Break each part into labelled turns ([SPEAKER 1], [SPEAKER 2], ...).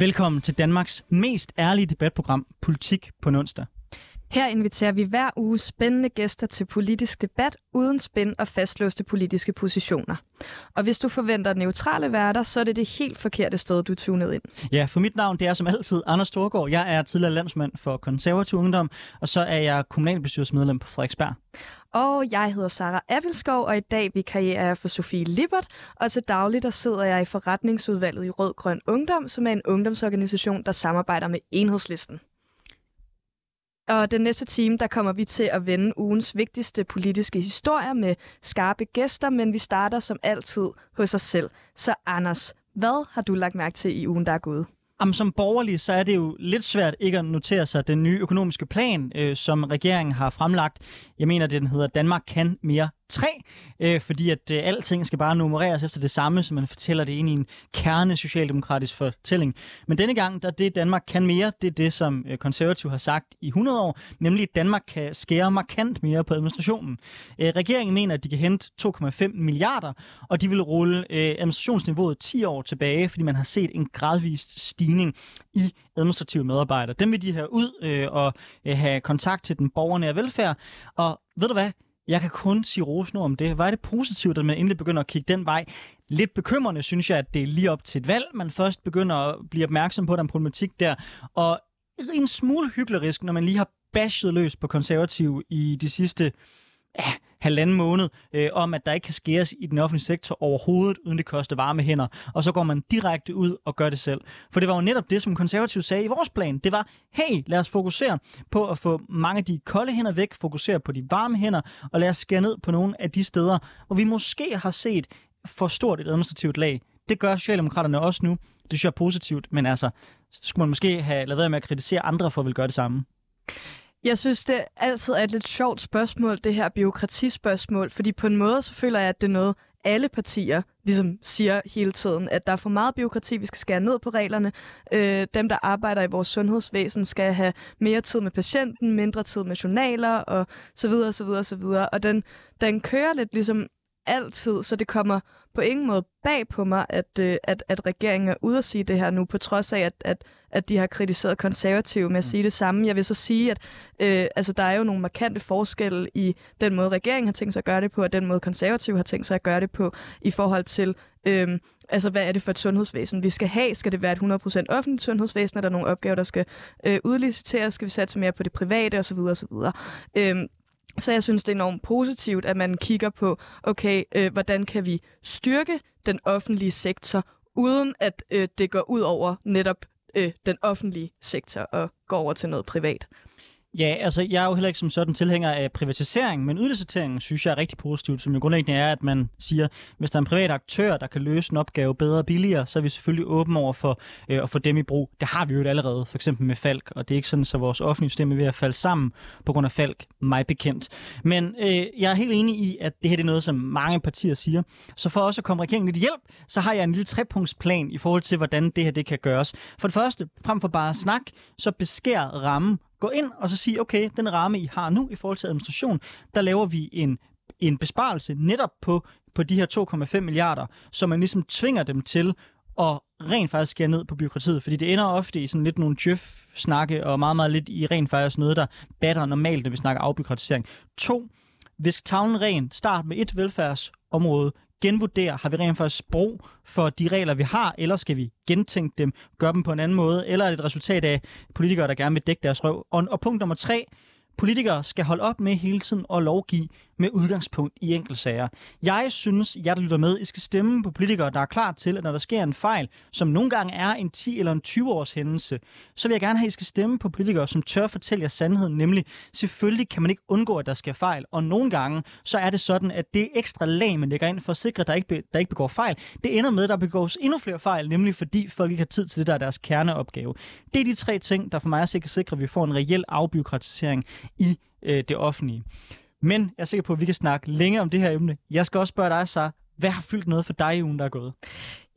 [SPEAKER 1] Velkommen til Danmarks mest ærlige debatprogram, Politik på onsdag.
[SPEAKER 2] Her inviterer vi hver uge spændende gæster til politisk debat uden spænd og fastlåste politiske positioner. Og hvis du forventer neutrale værter, så er det det helt forkerte sted, du tunet ind.
[SPEAKER 1] Ja, for mit navn det er som altid Anders Storgård. Jeg er tidligere landsmand for konservativ ungdom, og så er jeg kommunalbestyrelsesmedlem på Frederiksberg.
[SPEAKER 2] Og jeg hedder Sara Appelskov, og i dag vikarierer jeg for Sofie Lippert, og til daglig der sidder jeg i forretningsudvalget i Rød Grøn Ungdom, som er en ungdomsorganisation, der samarbejder med Enhedslisten. Og den næste time, der kommer vi til at vende ugens vigtigste politiske historier med skarpe gæster, men vi starter som altid hos os selv. Så Anders, hvad har du lagt mærke til i ugen, der er gået?
[SPEAKER 1] Jamen, som borgerlig, så er det jo lidt svært ikke at notere sig den nye økonomiske plan, øh, som regeringen har fremlagt. Jeg mener, det den hedder Danmark kan mere 3, øh, fordi at øh, alting skal bare nummereres efter det samme, så man fortæller det ind i en kerne socialdemokratisk fortælling. Men denne gang, der det Danmark kan mere, det er det, som øh, konservativ har sagt i 100 år, nemlig at Danmark kan skære markant mere på administrationen. Øh, regeringen mener, at de kan hente 2,5 milliarder, og de vil rulle øh, administrationsniveauet 10 år tilbage, fordi man har set en gradvist stigning i administrative medarbejdere. Dem vil de have ud øh, og øh, have kontakt til den borgernære velfærd. Og ved du hvad? Jeg kan kun sige rosende om det. Hvor er det positivt, at man endelig begynder at kigge den vej. Lidt bekymrende synes jeg, at det er lige op til et valg, man først begynder at blive opmærksom på den problematik der. Og en smule hyklerisk, når man lige har bashed løs på konservativ i de sidste ja, halvanden måned, øh, om at der ikke kan skæres i den offentlige sektor overhovedet, uden det koster varme hænder. Og så går man direkte ud og gør det selv. For det var jo netop det, som konservative sagde i vores plan. Det var, hey, lad os fokusere på at få mange af de kolde hænder væk, fokusere på de varme hænder, og lad os skære ned på nogle af de steder, hvor vi måske har set for stort et administrativt lag. Det gør Socialdemokraterne også nu. Det synes jeg er positivt, men altså, så skulle man måske have lavet være med at kritisere andre for at vil gøre det samme.
[SPEAKER 2] Jeg synes, det altid er et lidt sjovt spørgsmål, det her byråkratispørgsmål, fordi på en måde så føler jeg, at det er noget, alle partier ligesom siger hele tiden, at der er for meget byråkrati, vi skal skære ned på reglerne. Øh, dem, der arbejder i vores sundhedsvæsen, skal have mere tid med patienten, mindre tid med journaler og så videre, så videre, så videre. Og den, den kører lidt ligesom altid, så det kommer på ingen måde bag på mig, at, øh, at, at regeringen er ude at sige det her nu, på trods af, at, at, at de har kritiseret konservative med at sige det samme. Jeg vil så sige, at øh, altså, der er jo nogle markante forskelle i den måde, regeringen har tænkt sig at gøre det på, og den måde, konservative har tænkt sig at gøre det på, i forhold til, øh, altså, hvad er det for et sundhedsvæsen, vi skal have? Skal det være et 100% offentligt sundhedsvæsen? Er der nogle opgaver, der skal øh, udliciteres? Skal vi satse mere på det private? Osv. osv. Øh, så jeg synes, det er enormt positivt, at man kigger på, okay, øh, hvordan kan vi styrke den offentlige sektor, uden at øh, det går ud over netop øh, den offentlige sektor og går over til noget privat.
[SPEAKER 1] Ja, altså jeg er jo heller ikke som sådan tilhænger af privatisering, men udliciteringen synes jeg er rigtig positivt, som jo grundlæggende er, at man siger, hvis der er en privat aktør, der kan løse en opgave bedre og billigere, så er vi selvfølgelig åbne over for øh, at få dem i brug. Det har vi jo allerede, for eksempel med Falk, og det er ikke sådan, så vores offentlige system er ved at falde sammen på grund af Falk, mig bekendt. Men øh, jeg er helt enig i, at det her det er noget, som mange partier siger. Så for også at komme regeringen lidt hjælp, så har jeg en lille trepunktsplan i forhold til, hvordan det her det kan gøres. For det første, frem for bare at snak, så beskær rammen gå ind og så sige, okay, den ramme, I har nu i forhold til administration, der laver vi en, en besparelse netop på, på de her 2,5 milliarder, så man ligesom tvinger dem til at rent faktisk skære ned på byråkratiet, fordi det ender ofte i sådan lidt nogle tjøf-snakke, og meget, meget lidt i rent faktisk noget, der batter normalt, når vi snakker afbyråkratisering. To, visk tavlen ren, start med et velfærdsområde, genvurdere, har vi rent faktisk brug for de regler, vi har, eller skal vi gentænke dem, gøre dem på en anden måde, eller er det et resultat af politikere, der gerne vil dække deres røv? Og, og punkt nummer tre, politikere skal holde op med hele tiden at lovgive med udgangspunkt i enkeltsager. Jeg synes, jeg der lytter med, I skal stemme på politikere, der er klar til, at når der sker en fejl, som nogle gange er en 10 eller en 20 års hændelse, så vil jeg gerne have, at I skal stemme på politikere, som tør fortælle jer sandheden, nemlig selvfølgelig kan man ikke undgå, at der sker fejl, og nogle gange så er det sådan, at det ekstra lag, man lægger ind for at sikre, at der ikke, be, der ikke begår fejl, det ender med, at der begås endnu flere fejl, nemlig fordi folk ikke har tid til det, der er deres kerneopgave. Det er de tre ting, der for mig er sikre, at vi får en reel afbiokratisering i øh, det offentlige. Men jeg er sikker på, at vi kan snakke længe om det her emne. Jeg skal også spørge dig, så hvad har fyldt noget for dig i ugen, der er gået?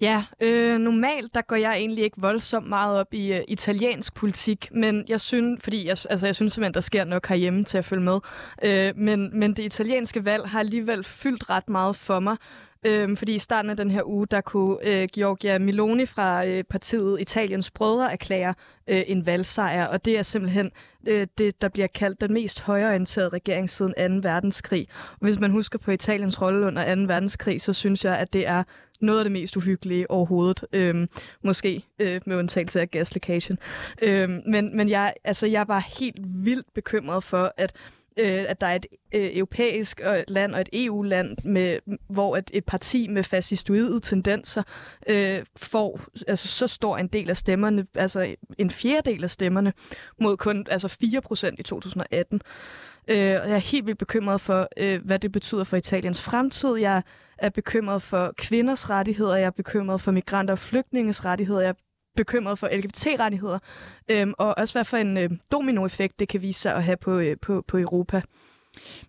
[SPEAKER 2] Ja, øh, normalt der går jeg egentlig ikke voldsomt meget op i uh, italiensk politik, men jeg synes, fordi jeg, altså, jeg synes simpelthen, der sker nok herhjemme til at følge med. Øh, men, men det italienske valg har alligevel fyldt ret meget for mig. Øhm, fordi i starten af den her uge, der kunne øh, Giorgia Meloni fra øh, partiet Italiens Brødre erklære øh, en valgsejr, og det er simpelthen øh, det, der bliver kaldt den mest højorienterede regering siden 2. verdenskrig. Og hvis man husker på Italiens rolle under 2. verdenskrig, så synes jeg, at det er noget af det mest uhyggelige overhovedet. Øhm, måske øh, med undtagelse af gaslækagen. Øhm, men men jeg, altså, jeg er bare helt vildt bekymret for, at øh, at der er et øh, europæisk land og et EU-land, med, hvor et, et parti med fascistoide tendenser øh, får altså, så stor en del af stemmerne, altså en fjerdedel af stemmerne, mod kun altså 4 procent i 2018. Øh, jeg er helt vildt bekymret for, øh, hvad det betyder for Italiens fremtid. Jeg er bekymret for kvinders rettigheder, jeg er bekymret for migranter og flygtninges rettigheder, jeg er bekymret for LGBT-rettigheder, øhm, og også hvad for en øh, dominoeffekt det kan vise sig at have på, øh, på, på Europa.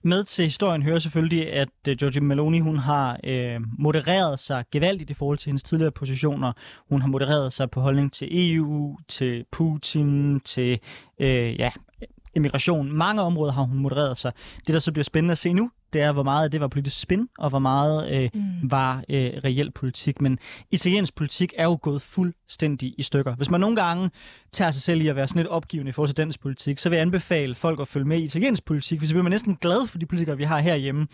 [SPEAKER 1] Med til historien hører selvfølgelig, at øh, Giorgia Meloni hun har øh, modereret sig gevaldigt i forhold til hendes tidligere positioner. Hun har modereret sig på holdning til EU, til Putin, til øh, ja, immigration. Mange områder har hun modereret sig. Det, der så bliver spændende at se nu, det er, hvor meget af det var politisk spin, og hvor meget øh, mm. var øh, reel politik. Men italiensk politik er jo gået fuldstændig i stykker. Hvis man nogle gange tager sig selv i at være sådan lidt opgivende i forhold til dansk politik, så vil jeg anbefale folk at følge med i italiensk politik, hvis så bliver man næsten glad for de politikere, vi har herhjemme.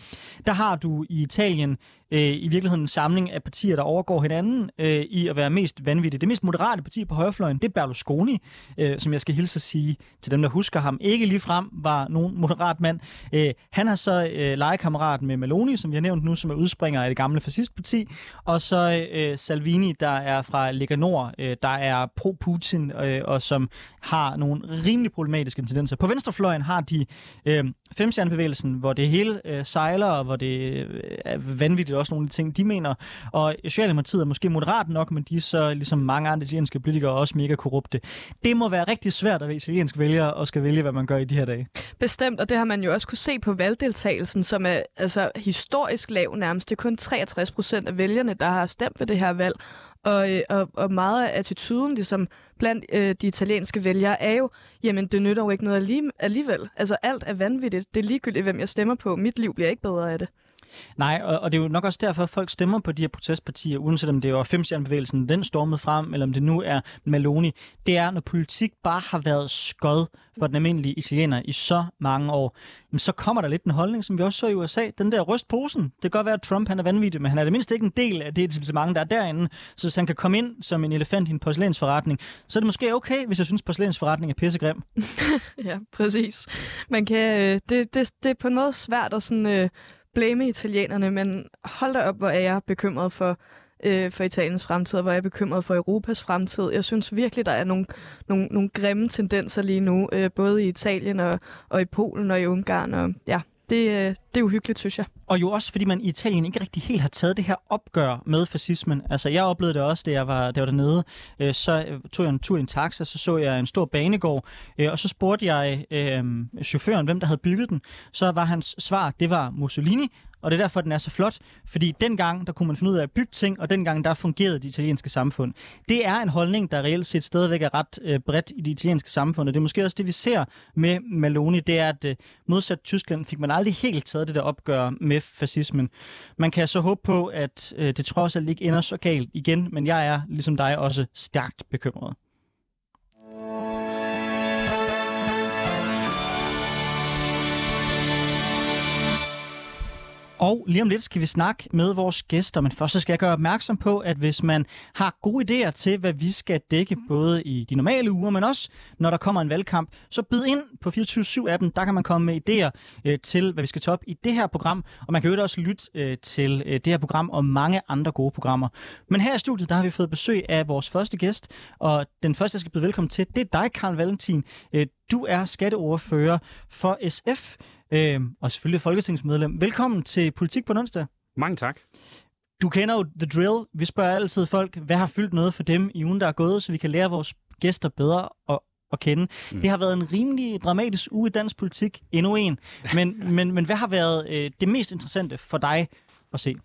[SPEAKER 1] Der har du i Italien øh, i virkeligheden en samling af partier, der overgår hinanden øh, i at være mest vanvittige. Det mest moderate parti på højrefløjen, det er Berlusconi, øh, som jeg skal hilse at sige til dem, der husker ham. Ikke lige frem var nogen moderat mand. Øh, han har så øh, legekammerat med Meloni, som vi har nævnt nu, som er udspringer af det gamle fascistparti, og så øh, Salvini, der er fra Lega Nord, øh, der er pro-Putin, øh, og som har nogle rimelig problematiske tendenser. På venstrefløjen har de øh, femstjernebevægelsen, hvor det hele øh, sejler, og hvor det øh, er vanvittigt også nogle af de ting, de mener. Og Socialdemokratiet er måske moderat nok, men de er så ligesom mange andre italienske politikere også mega korrupte. Det må være rigtig svært at være italiensk vælger og skal vælge, hvad man gør i de her dage.
[SPEAKER 2] Bestemt, og det har man jo også kunne se på valgdeltagelsen, som er altså, historisk lav nærmest. Det er kun 63 procent af vælgerne, der har stemt ved det her valg. Og, øh, og, og meget af attituden ligesom, blandt øh, de italienske vælgere er jo, jamen det nytter jo ikke noget alligevel. Altså alt er vanvittigt. Det er ligegyldigt, hvem jeg stemmer på. Mit liv bliver ikke bedre af det.
[SPEAKER 1] Nej, og, og det er jo nok også derfor, at folk stemmer på de her protestpartier, uanset om det var femstjernebevægelsen, den stormede frem, eller om det nu er Maloney. Det er, når politik bare har været skød for den almindelige italiener i så mange år, så kommer der lidt en holdning, som vi også så i USA. Den der rystposen. Det kan godt være, at Trump han er vanvittig, men han er det mindste ikke en del af det mange, der er derinde. Så hvis han kan komme ind som en elefant i en porcelænsforretning, så er det måske okay, hvis jeg synes, porcelænsforretning er pissegrim.
[SPEAKER 2] ja, præcis. Man kan, øh, det, det, det er på en måde svært at sådan, øh, blame italienerne, men hold da op, hvor er jeg bekymret for, øh, for Italiens fremtid, og hvor er jeg bekymret for Europas fremtid. Jeg synes virkelig, der er nogle, nogle, nogle grimme tendenser lige nu, øh, både i Italien og, og i Polen og i Ungarn. Og, ja, det, øh, det er uhyggeligt, synes jeg.
[SPEAKER 1] Og jo også, fordi man i Italien ikke rigtig helt har taget det her opgør med fascismen. Altså, jeg oplevede det også, da jeg var, da jeg var dernede. Øh, så øh, tog jeg en tur i en taxa, så så jeg en stor banegård, øh, og så spurgte jeg øh, chaufføren, hvem der havde bygget den. Så var hans svar, det var Mussolini, og det er derfor, den er så flot, fordi dengang, der kunne man finde ud af at bygge ting, og dengang, der fungerede det italienske samfund. Det er en holdning, der reelt set stadigvæk er ret øh, bredt i det italienske samfund, og det er måske også det, vi ser med Maloney, det er, at øh, modsat Tyskland fik man aldrig helt taget det der opgør med fascismen. Man kan så håbe på, at øh, det trods alt ikke ender så galt igen, men jeg er, ligesom dig, også stærkt bekymret. Og lige om lidt skal vi snakke med vores gæster, men først så skal jeg gøre opmærksom på, at hvis man har gode idéer til, hvad vi skal dække, både i de normale uger, men også når der kommer en valgkamp, så bid ind på 24-7-appen. Der kan man komme med idéer øh, til, hvad vi skal tage op i det her program, og man kan jo også lytte øh, til øh, det her program og mange andre gode programmer. Men her i studiet, der har vi fået besøg af vores første gæst, og den første, jeg skal byde velkommen til, det er dig, Karl Valentin. Øh, du er skatteordfører for SF øh, og selvfølgelig folketingsmedlem. Velkommen til Politik på onsdag.
[SPEAKER 3] Mange tak.
[SPEAKER 1] Du kender jo The Drill. Vi spørger altid folk, hvad har fyldt noget for dem i ugen, der er gået, så vi kan lære vores gæster bedre at, at kende. Mm. Det har været en rimelig dramatisk uge i dansk politik, endnu en. Men, men, men hvad har været øh, det mest interessante for dig at se?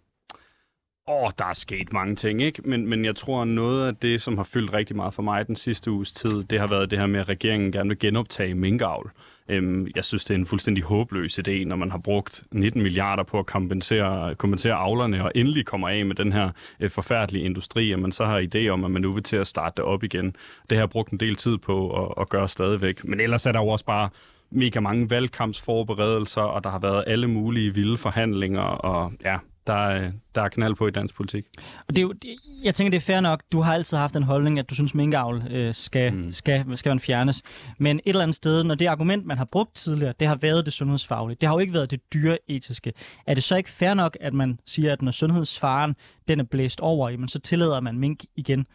[SPEAKER 3] Åh, oh, der er sket mange ting, ikke? Men, men jeg tror, noget af det, som har fyldt rigtig meget for mig den sidste uges tid, det har været det her med, at regeringen gerne vil genoptage minkavl. Øhm, jeg synes, det er en fuldstændig håbløs idé, når man har brugt 19 milliarder på at kompensere, kompensere avlerne, og endelig kommer af med den her øh, forfærdelige industri, og man så har idé om, at man nu vil til at starte det op igen. Det har jeg brugt en del tid på at, at gøre stadigvæk. Men ellers er der jo også bare mega mange valgkampsforberedelser, og der har været alle mulige vilde forhandlinger, og ja, der, der er knald på i dansk politik.
[SPEAKER 1] Og det er jo, jeg tænker, det er fair nok. Du har altid haft en holdning, at du synes, minkavl øh, skal, mm. skal, skal man fjernes. Men et eller andet sted, når det argument, man har brugt tidligere, det har været det sundhedsfaglige. Det har jo ikke været det dyreetiske. Er det så ikke fair nok, at man siger, at når sundhedsfaren den er blæst over, jamen, så tillader man mink igen?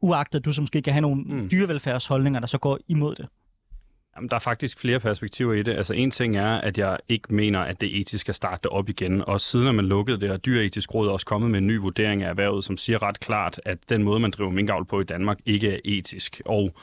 [SPEAKER 1] Uagtet at du som måske kan have nogle mm. dyrevelfærdsholdninger, der så går imod det.
[SPEAKER 3] Jamen, der er faktisk flere perspektiver i det. Altså en ting er, at jeg ikke mener, at det etisk skal starte op igen. Og siden at man lukkede det, og Dyretisk råd er også kommet med en ny vurdering af erhvervet, som siger ret klart, at den måde, man driver minkavl på i Danmark, ikke er etisk. Og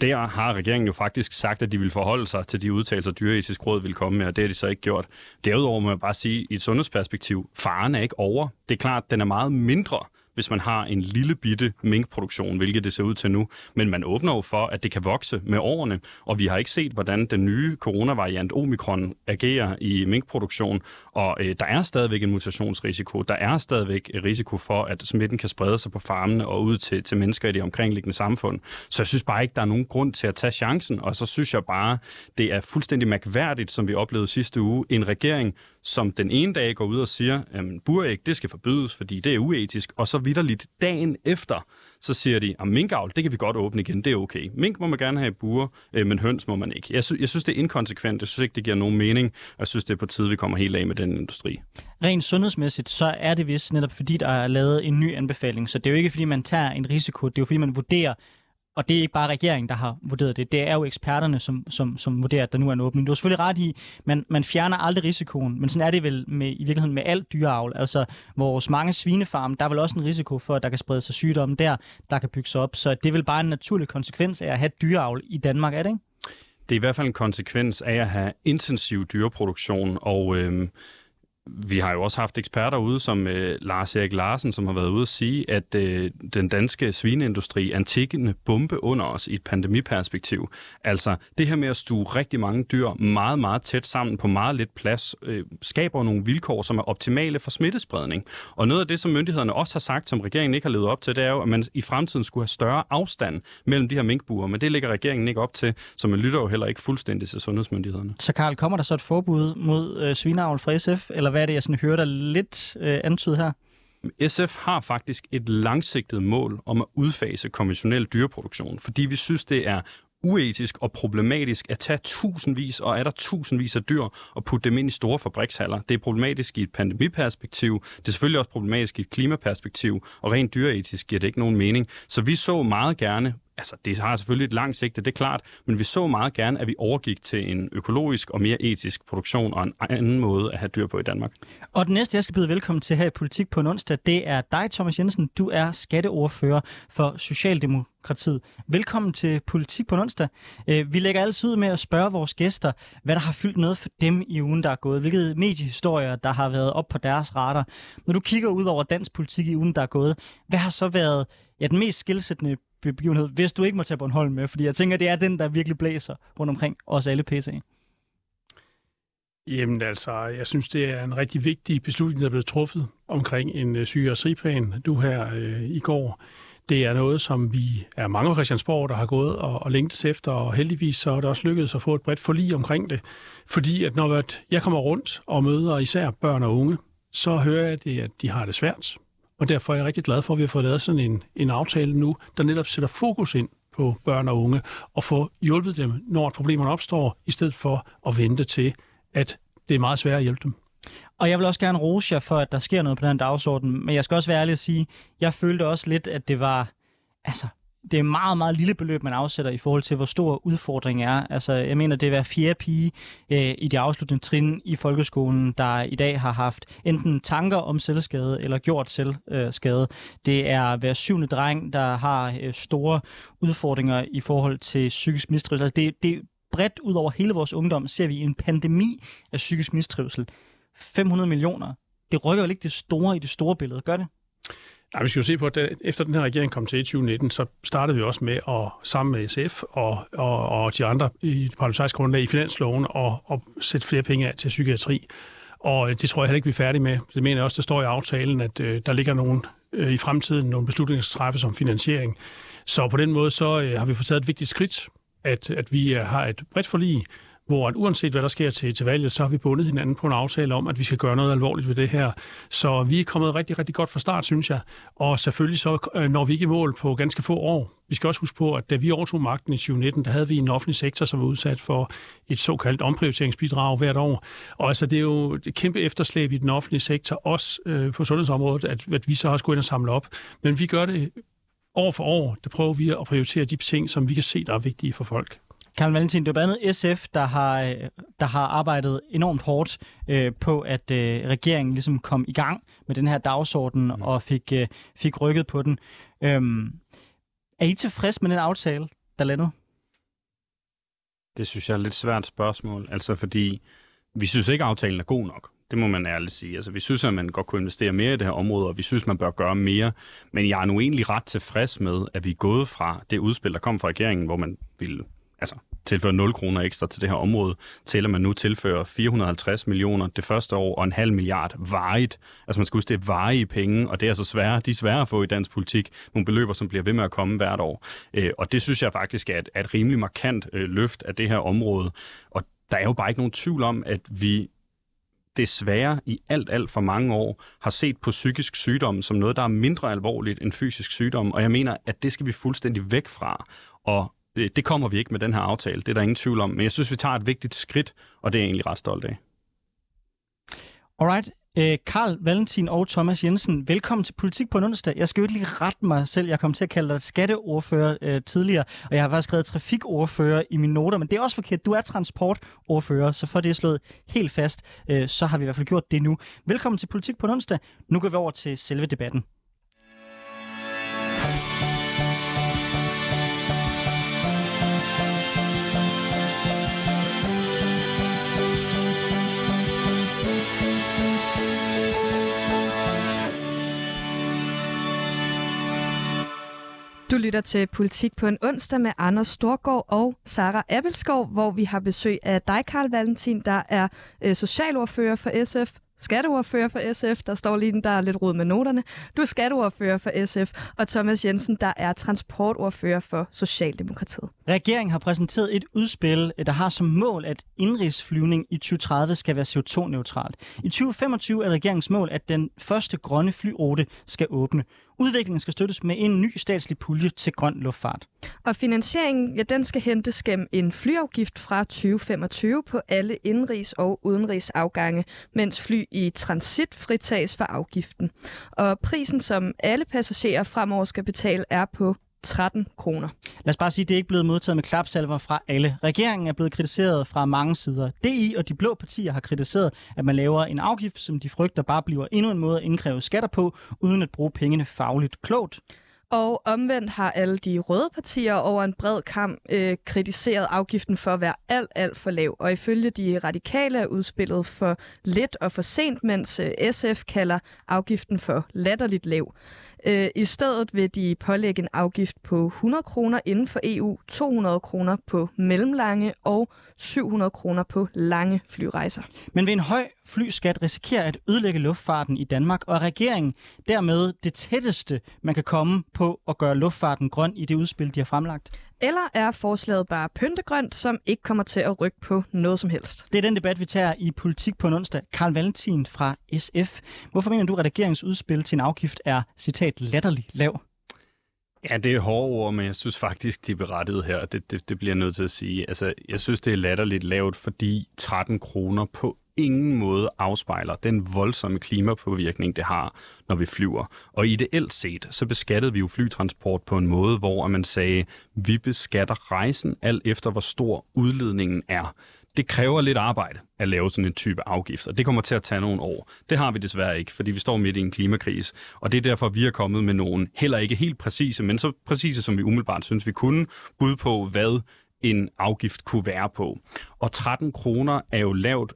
[SPEAKER 3] der har regeringen jo faktisk sagt, at de vil forholde sig til de udtalelser, dyreetisk råd vil komme med, og det har de så ikke gjort. Derudover må jeg bare sige, at i et sundhedsperspektiv, faren er ikke over. Det er klart, at den er meget mindre, hvis man har en lille bitte minkproduktion, hvilket det ser ud til nu. Men man åbner jo for, at det kan vokse med årene, og vi har ikke set, hvordan den nye coronavariant omikron agerer i minkproduktion, og øh, der er stadigvæk en mutationsrisiko. Der er stadigvæk en risiko for, at smitten kan sprede sig på farmene og ud til, til mennesker i det omkringliggende samfund. Så jeg synes bare ikke, der er nogen grund til at tage chancen, og så synes jeg bare, det er fuldstændig mærkværdigt, som vi oplevede sidste uge, en regering, som den ene dag går ud og siger, at buræg, det skal forbydes, fordi det er uetisk, og så vidderligt dagen efter, så siger de, at minkavl, det kan vi godt åbne igen, det er okay. Mink må man gerne have i bure, øh, men høns må man ikke. Jeg, sy- jeg synes, det er inkonsekvent, jeg synes ikke, det giver nogen mening, og jeg synes, det er på tide, vi kommer helt af med den industri.
[SPEAKER 1] Rent sundhedsmæssigt, så er det vist netop fordi, der er lavet en ny anbefaling, så det er jo ikke fordi, man tager en risiko, det er jo fordi, man vurderer, og det er ikke bare regeringen, der har vurderet det. Det er jo eksperterne, som, som, som vurderer, at der nu er en åbning. Du har selvfølgelig ret i, man, man fjerner aldrig risikoen, men sådan er det vel med, i virkeligheden med alt dyreavl. Altså vores mange svinefarme, der er vel også en risiko for, at der kan sprede sig sygdomme der, der kan bygge sig op. Så det er vel bare en naturlig konsekvens af at have dyreavl i Danmark, er det ikke?
[SPEAKER 3] Det er i hvert fald en konsekvens af at have intensiv dyreproduktion, og øhm, vi har jo også haft eksperter ude, som øh, Lars Erik Larsen, som har været ude at sige, at øh, den danske svineindustri er en tikkende bombe under os i et pandemiperspektiv. Altså det her med at stue rigtig mange dyr meget, meget tæt sammen på meget lidt plads, øh, skaber nogle vilkår, som er optimale for smittespredning. Og noget af det, som myndighederne også har sagt, som regeringen ikke har levet op til, det er jo, at man i fremtiden skulle have større afstand mellem de her minkbuer, men det lægger regeringen ikke op til, så man lytter jo heller ikke fuldstændig til sundhedsmyndighederne.
[SPEAKER 1] Så Karl, kommer der så et forbud mod øh, svineavl fra SF, eller hvad er det, jeg sådan hører dig lidt øh, antyde her?
[SPEAKER 3] SF har faktisk et langsigtet mål om at udfase konventionel dyreproduktion, fordi vi synes, det er uetisk og problematisk at tage tusindvis og er der tusindvis af dyr og putte dem ind i store fabrikshaller. Det er problematisk i et pandemiperspektiv, det er selvfølgelig også problematisk i et klimaperspektiv, og rent dyreetisk giver det ikke nogen mening. Så vi så meget gerne altså det har selvfølgelig et langt sigte, det er klart, men vi så meget gerne, at vi overgik til en økologisk og mere etisk produktion og en anden måde at have dyr på i Danmark.
[SPEAKER 1] Og den næste, jeg skal byde velkommen til her i Politik på en onsdag, det er dig, Thomas Jensen. Du er skatteordfører for Socialdemokratiet. Velkommen til Politik på en onsdag. Øh, vi lægger altid ud med at spørge vores gæster, hvad der har fyldt noget for dem i ugen, der er gået. Hvilke mediehistorier, der har været op på deres radar. Når du kigger ud over dansk politik i ugen, der er gået, hvad har så været ja, den mest skilsættende begivenhed, hvis du ikke må tage Bornholm med? Fordi jeg tænker, det er den, der virkelig blæser rundt omkring os alle PC.
[SPEAKER 4] Jamen altså, jeg synes, det er en rigtig vigtig beslutning, der er blevet truffet omkring en øh, psykiatriplan, du her øh, i går. Det er noget, som vi er mange af Christiansborg, der har gået og, og længtes efter, og heldigvis så er det også lykkedes at få et bredt forlig omkring det. Fordi at når jeg kommer rundt og møder især børn og unge, så hører jeg det, at de har det svært. Og derfor er jeg rigtig glad for, at vi har fået lavet sådan en, en aftale nu, der netop sætter fokus ind på børn og unge, og få hjulpet dem, når problemerne opstår, i stedet for at vente til, at det er meget svært at hjælpe dem.
[SPEAKER 1] Og jeg vil også gerne rose jer for, at der sker noget på den dagsorden, men jeg skal også være ærlig at sige, jeg følte også lidt, at det var, altså, det er meget, meget lille beløb, man afsætter i forhold til, hvor stor udfordringen er. Altså, jeg mener, det er hver fjerde pige øh, i de afsluttende trin i folkeskolen, der i dag har haft enten tanker om selvskade eller gjort selvskade. Øh, det er hver syvende dreng, der har øh, store udfordringer i forhold til psykisk mistrivsel. Altså, det, det bredt ud over hele vores ungdom ser vi en pandemi af psykisk mistrivsel. 500 millioner det rykker vel ikke det store i det store billede, gør det?
[SPEAKER 4] Nej, vi skal jo se på, at efter den her regering kom til i 2019, så startede vi også med at sammen med SF og, og, og de andre i det parlamentariske grundlag i finansloven og, og sætte flere penge af til psykiatri. Og øh, det tror jeg heller ikke, vi er færdige med. Det mener jeg også, der står i aftalen, at øh, der ligger nogle, øh, i fremtiden nogle beslutninger, der træffes om finansiering. Så på den måde så øh, har vi fået taget et vigtigt skridt, at, at vi øh, har et bredt forlig, hvor at uanset hvad der sker til, til valget, så har vi bundet hinanden på en aftale om, at vi skal gøre noget alvorligt ved det her. Så vi er kommet rigtig, rigtig godt fra start, synes jeg. Og selvfølgelig så øh, når vi ikke i mål på ganske få år. Vi skal også huske på, at da vi overtog magten i 2019, der havde vi en offentlig sektor, som var udsat for et såkaldt omprioriteringsbidrag hvert år. Og altså, det er jo et kæmpe efterslæb i den offentlige sektor, også øh, på sundhedsområdet, at, at vi så har skulle ind og samle op. Men vi gør det år for år, der prøver vi at prioritere de ting, som vi kan se, der er vigtige for folk.
[SPEAKER 1] Karl Valentin, det er blandt andet SF, der har, øh, der har arbejdet enormt hårdt øh, på, at øh, regeringen ligesom kom i gang med den her dagsorden mm. og fik, øh, fik rykket på den. Øhm, er I tilfreds med den aftale, der landede?
[SPEAKER 3] Det synes jeg er et lidt svært spørgsmål, altså fordi vi synes ikke, at aftalen er god nok. Det må man ærligt sige. Altså, vi synes, at man godt kunne investere mere i det her område, og vi synes, man bør gøre mere. Men jeg er nu egentlig ret tilfreds med, at vi er gået fra det udspil, der kom fra regeringen, hvor man ville altså, tilføre 0 kroner ekstra til det her område, til at man nu tilfører 450 millioner det første år og en halv milliard varigt. Altså man skal huske, det er varige penge, og det er altså svære, de er svære at få i dansk politik. Nogle beløber, som bliver ved med at komme hvert år. Øh, og det synes jeg faktisk er et, er et rimelig markant øh, løft af det her område. Og der er jo bare ikke nogen tvivl om, at vi desværre i alt, alt for mange år har set på psykisk sygdom som noget, der er mindre alvorligt end fysisk sygdom. Og jeg mener, at det skal vi fuldstændig væk fra. Og Øh, det kommer vi ikke med den her aftale, det er der ingen tvivl om. Men jeg synes, vi tager et vigtigt skridt, og det er jeg egentlig ret stolt af.
[SPEAKER 1] Alright. Øh, Karl Valentin og Thomas Jensen, velkommen til Politik på en onsdag. Jeg skal jo ikke lige rette mig selv. Jeg kom til at kalde dig skatteordfører øh, tidligere, og jeg har faktisk skrevet trafikordfører i mine noter, men det er også forkert. Du er transportordfører, så for det er slået helt fast, øh, så har vi i hvert fald gjort det nu. Velkommen til Politik på en onsdag. Nu går vi over til selve debatten.
[SPEAKER 2] Du lytter til Politik på en onsdag med Anders Storgård og Sara Appelskov, hvor vi har besøg af dig, Karl Valentin, der er øh, socialordfører for SF, skatteordfører for SF, der står lige den, der er lidt rod med noterne. Du er skatteordfører for SF, og Thomas Jensen, der er transportordfører for Socialdemokratiet.
[SPEAKER 1] Regeringen har præsenteret et udspil, øh, der har som mål, at indrigsflyvning i 2030 skal være CO2-neutralt. I 2025 er regeringens mål, at den første grønne flyrute skal åbne. Udviklingen skal støttes med en ny statslig pulje til grøn luftfart.
[SPEAKER 2] Og finansieringen, ja, den skal hentes gennem en flyafgift fra 2025 på alle indrigs- og udenrigsafgange, mens fly i transit fritages for afgiften. Og prisen, som alle passagerer fremover skal betale, er på 13 kroner.
[SPEAKER 1] Lad os bare sige, at det er ikke blevet modtaget med klapsalver fra alle. Regeringen er blevet kritiseret fra mange sider. DI og de blå partier har kritiseret, at man laver en afgift, som de frygter bare bliver endnu en måde at indkræve skatter på, uden at bruge pengene fagligt klogt.
[SPEAKER 2] Og omvendt har alle de røde partier over en bred kamp øh, kritiseret afgiften for at være alt, alt for lav. Og ifølge de radikale er udspillet for lidt og for sent, mens øh, SF kalder afgiften for latterligt lav. Øh, I stedet vil de pålægge en afgift på 100 kroner inden for EU, 200 kroner på mellemlange og 700 kroner på lange flyrejser.
[SPEAKER 1] Men ved en høj flyskat risikerer at ødelægge luftfarten i Danmark, og regeringen dermed det tætteste, man kan komme på at gøre luftfarten grøn i det udspil, de har fremlagt?
[SPEAKER 2] Eller er forslaget bare pyntegrønt, som ikke kommer til at rykke på noget som helst?
[SPEAKER 1] Det er den debat, vi tager i Politik på en onsdag. Karl Valentin fra SF. Hvorfor mener du, at regeringens udspil til en afgift er, citat, latterlig lav?
[SPEAKER 3] Ja, det er hårde ord, men jeg synes faktisk, de er berettiget her. Det, det, det bliver jeg nødt til at sige. Altså, jeg synes, det er latterligt lavt, fordi 13 kroner på ingen måde afspejler den voldsomme klimapåvirkning, det har, når vi flyver. Og ideelt set, så beskattede vi jo flytransport på en måde, hvor man sagde, vi beskatter rejsen alt efter, hvor stor udledningen er. Det kræver lidt arbejde at lave sådan en type afgift, og det kommer til at tage nogle år. Det har vi desværre ikke, fordi vi står midt i en klimakrise, og det er derfor, vi er kommet med nogle heller ikke helt præcise, men så præcise, som vi umiddelbart synes, vi kunne, bud på, hvad en afgift kunne være på. Og 13 kroner er jo lavt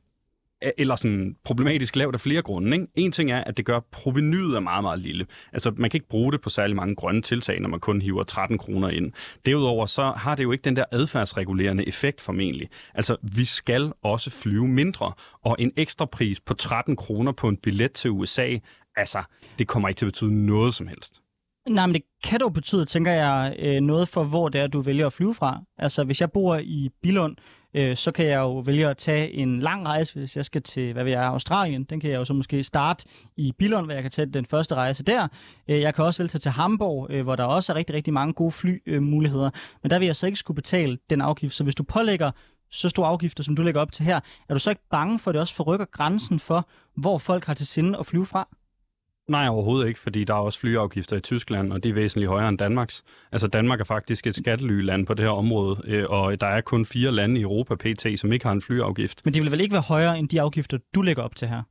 [SPEAKER 3] eller sådan problematisk lavt af flere grunde. Ikke? En ting er, at det gør, provenyet er meget, meget lille. Altså, man kan ikke bruge det på særlig mange grønne tiltag, når man kun hiver 13 kroner ind. Derudover så har det jo ikke den der adfærdsregulerende effekt formentlig. Altså, vi skal også flyve mindre, og en ekstra pris på 13 kroner på en billet til USA, altså, det kommer ikke til at betyde noget som helst.
[SPEAKER 1] Nej, men det kan dog betyde, tænker jeg, øh, noget for, hvor det er, du vælger at flyve fra. Altså, hvis jeg bor i Bilund, øh, så kan jeg jo vælge at tage en lang rejse, hvis jeg skal til, hvad ved jeg, Australien. Den kan jeg jo så måske starte i Bilund, hvor jeg kan tage den første rejse der. Øh, jeg kan også vælge tage til Hamburg, hvor der også er rigtig, rigtig mange gode flymuligheder. Men der vil jeg så ikke skulle betale den afgift. Så hvis du pålægger så store afgifter, som du lægger op til her, er du så ikke bange for, at det også forrykker grænsen for, hvor folk har til sinde at flyve fra?
[SPEAKER 3] Nej, overhovedet ikke, fordi der er også flyafgifter i Tyskland, og de er væsentligt højere end Danmarks. Altså Danmark er faktisk et skattelyland på det her område, øh, og der er kun fire lande i Europa pt., som ikke har en flyafgift.
[SPEAKER 1] Men de vil vel ikke være højere end de afgifter, du lægger op til her?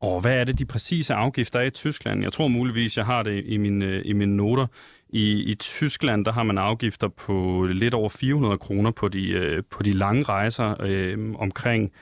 [SPEAKER 3] Og hvad er det de præcise afgifter er i Tyskland? Jeg tror muligvis, jeg har det i mine, i mine noter. I, I Tyskland, der har man afgifter på lidt over 400 kroner på de, øh, på de lange rejser, øh, omkring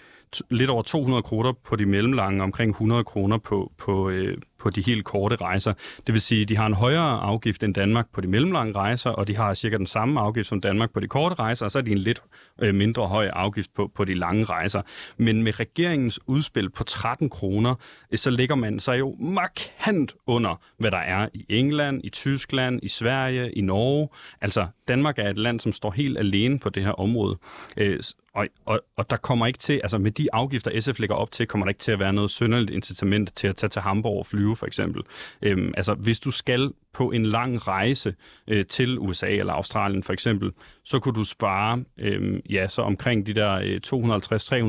[SPEAKER 3] lidt over 200 kroner på de mellemlange, omkring 100 kroner på, på, øh, på de helt korte rejser. Det vil sige, at de har en højere afgift end Danmark på de mellemlange rejser, og de har cirka den samme afgift som Danmark på de korte rejser, og så er de en lidt øh, mindre høj afgift på, på de lange rejser. Men med regeringens udspil på 13 kroner, øh, så ligger man sig jo markant under, hvad der er i England, i Tyskland, i Sverige, i Norge. Altså, Danmark er et land, som står helt alene på det her område. Øh, og, og, og der kommer ikke til, altså med de afgifter, SF lægger op til, kommer der ikke til at være noget synderligt incitament til at tage til Hamburg og flyve for eksempel. Øhm, altså hvis du skal på en lang rejse øh, til USA eller Australien for eksempel, så kunne du spare øh, ja, så omkring de der øh,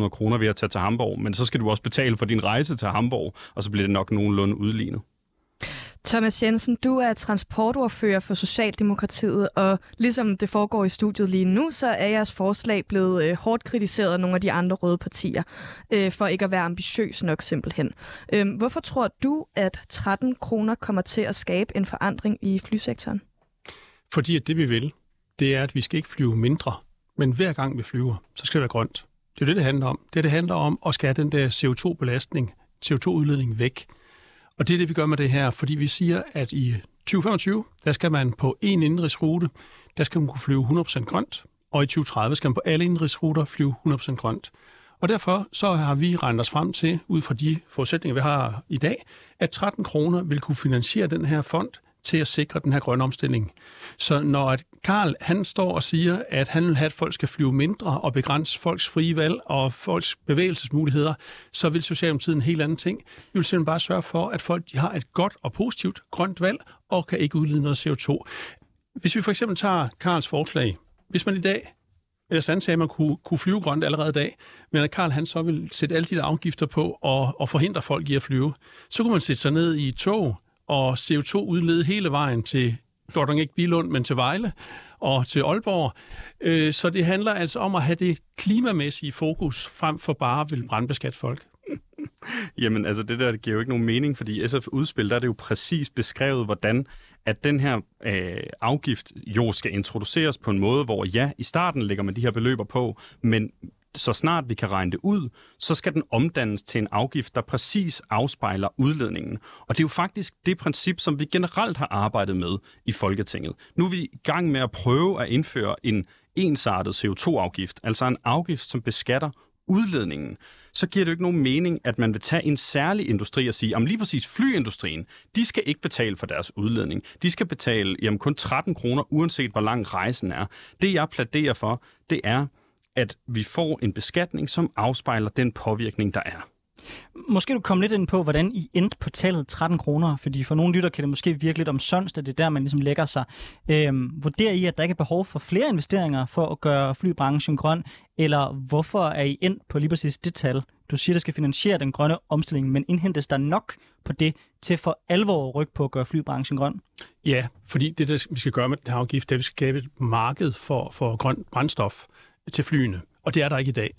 [SPEAKER 3] 250-300 kroner ved at tage til Hamburg, men så skal du også betale for din rejse til Hamburg, og så bliver det nok nogenlunde udlignet.
[SPEAKER 2] Thomas Jensen, du er transportordfører for Socialdemokratiet, og ligesom det foregår i studiet lige nu, så er jeres forslag blevet øh, hårdt kritiseret af nogle af de andre røde partier, øh, for ikke at være ambitiøs nok simpelthen. Øh, hvorfor tror du, at 13 kroner kommer til at skabe en forandring i flysektoren?
[SPEAKER 4] Fordi at det vi vil, det er, at vi skal ikke flyve mindre, men hver gang vi flyver, så skal det være grønt. Det er det, det handler om. Det, det handler om at skære den der CO2-belastning, CO2-udledning væk. Og det er det, vi gør med det her, fordi vi siger, at i 2025, der skal man på en indrigsrute, der skal man kunne flyve 100% grønt, og i 2030 skal man på alle indrigsruter flyve 100% grønt. Og derfor så har vi regnet os frem til, ud fra de forudsætninger, vi har i dag, at 13 kroner vil kunne finansiere den her fond til at sikre den her grønne omstilling. Så når at Karl han står og siger, at han vil have, at folk skal flyve mindre og begrænse folks frie valg og folks bevægelsesmuligheder, så vil Socialdemokratiet en helt anden ting. Vi vil simpelthen bare sørge for, at folk de har et godt og positivt grønt valg og kan ikke udlede noget CO2. Hvis vi for eksempel tager Karls forslag, hvis man i dag eller sandt at man kunne, kunne flyve grønt allerede i dag, men at Karl han så vil sætte alle de der afgifter på og, og forhindre folk i at flyve, så kunne man sætte sig ned i et tog og CO2-udlede hele vejen til godt ikke Bilund, men til Vejle og til Aalborg. Øh, så det handler altså om at have det klimamæssige fokus frem for bare at vil brandbeskatte folk.
[SPEAKER 3] Jamen, altså det der det giver jo ikke nogen mening, fordi SF udspil, der er det jo præcis beskrevet, hvordan at den her øh, afgift jo skal introduceres på en måde, hvor ja, i starten lægger man de her beløber på, men så snart vi kan regne det ud, så skal den omdannes til en afgift, der præcis afspejler udledningen. Og det er jo faktisk det princip, som vi generelt har arbejdet med i Folketinget. Nu er vi i gang med at prøve at indføre en ensartet CO2-afgift, altså en afgift, som beskatter udledningen, så giver det jo ikke nogen mening, at man vil tage en særlig industri og sige, om lige præcis flyindustrien, de skal ikke betale for deres udledning. De skal betale jamen, kun 13 kroner, uanset hvor lang rejsen er. Det jeg pladerer for, det er, at vi får en beskatning, som afspejler den påvirkning, der er.
[SPEAKER 1] Måske du komme lidt ind på, hvordan I endte på tallet 13 kroner, fordi for nogle lytter kan det måske virke lidt omsonst, at det er der, man ligesom lægger sig. Øhm, vurderer I, at der ikke er behov for flere investeringer for at gøre flybranchen grøn, eller hvorfor er I endt på lige præcis det tal? Du siger, der skal finansiere den grønne omstilling, men indhentes der nok på det til for alvor at rykke på at gøre flybranchen grøn?
[SPEAKER 4] Ja, fordi det, der vi skal gøre med den her afgift, det er, at vi skal skabe et marked for, for grøn brændstof til flyene, og det er der ikke i dag.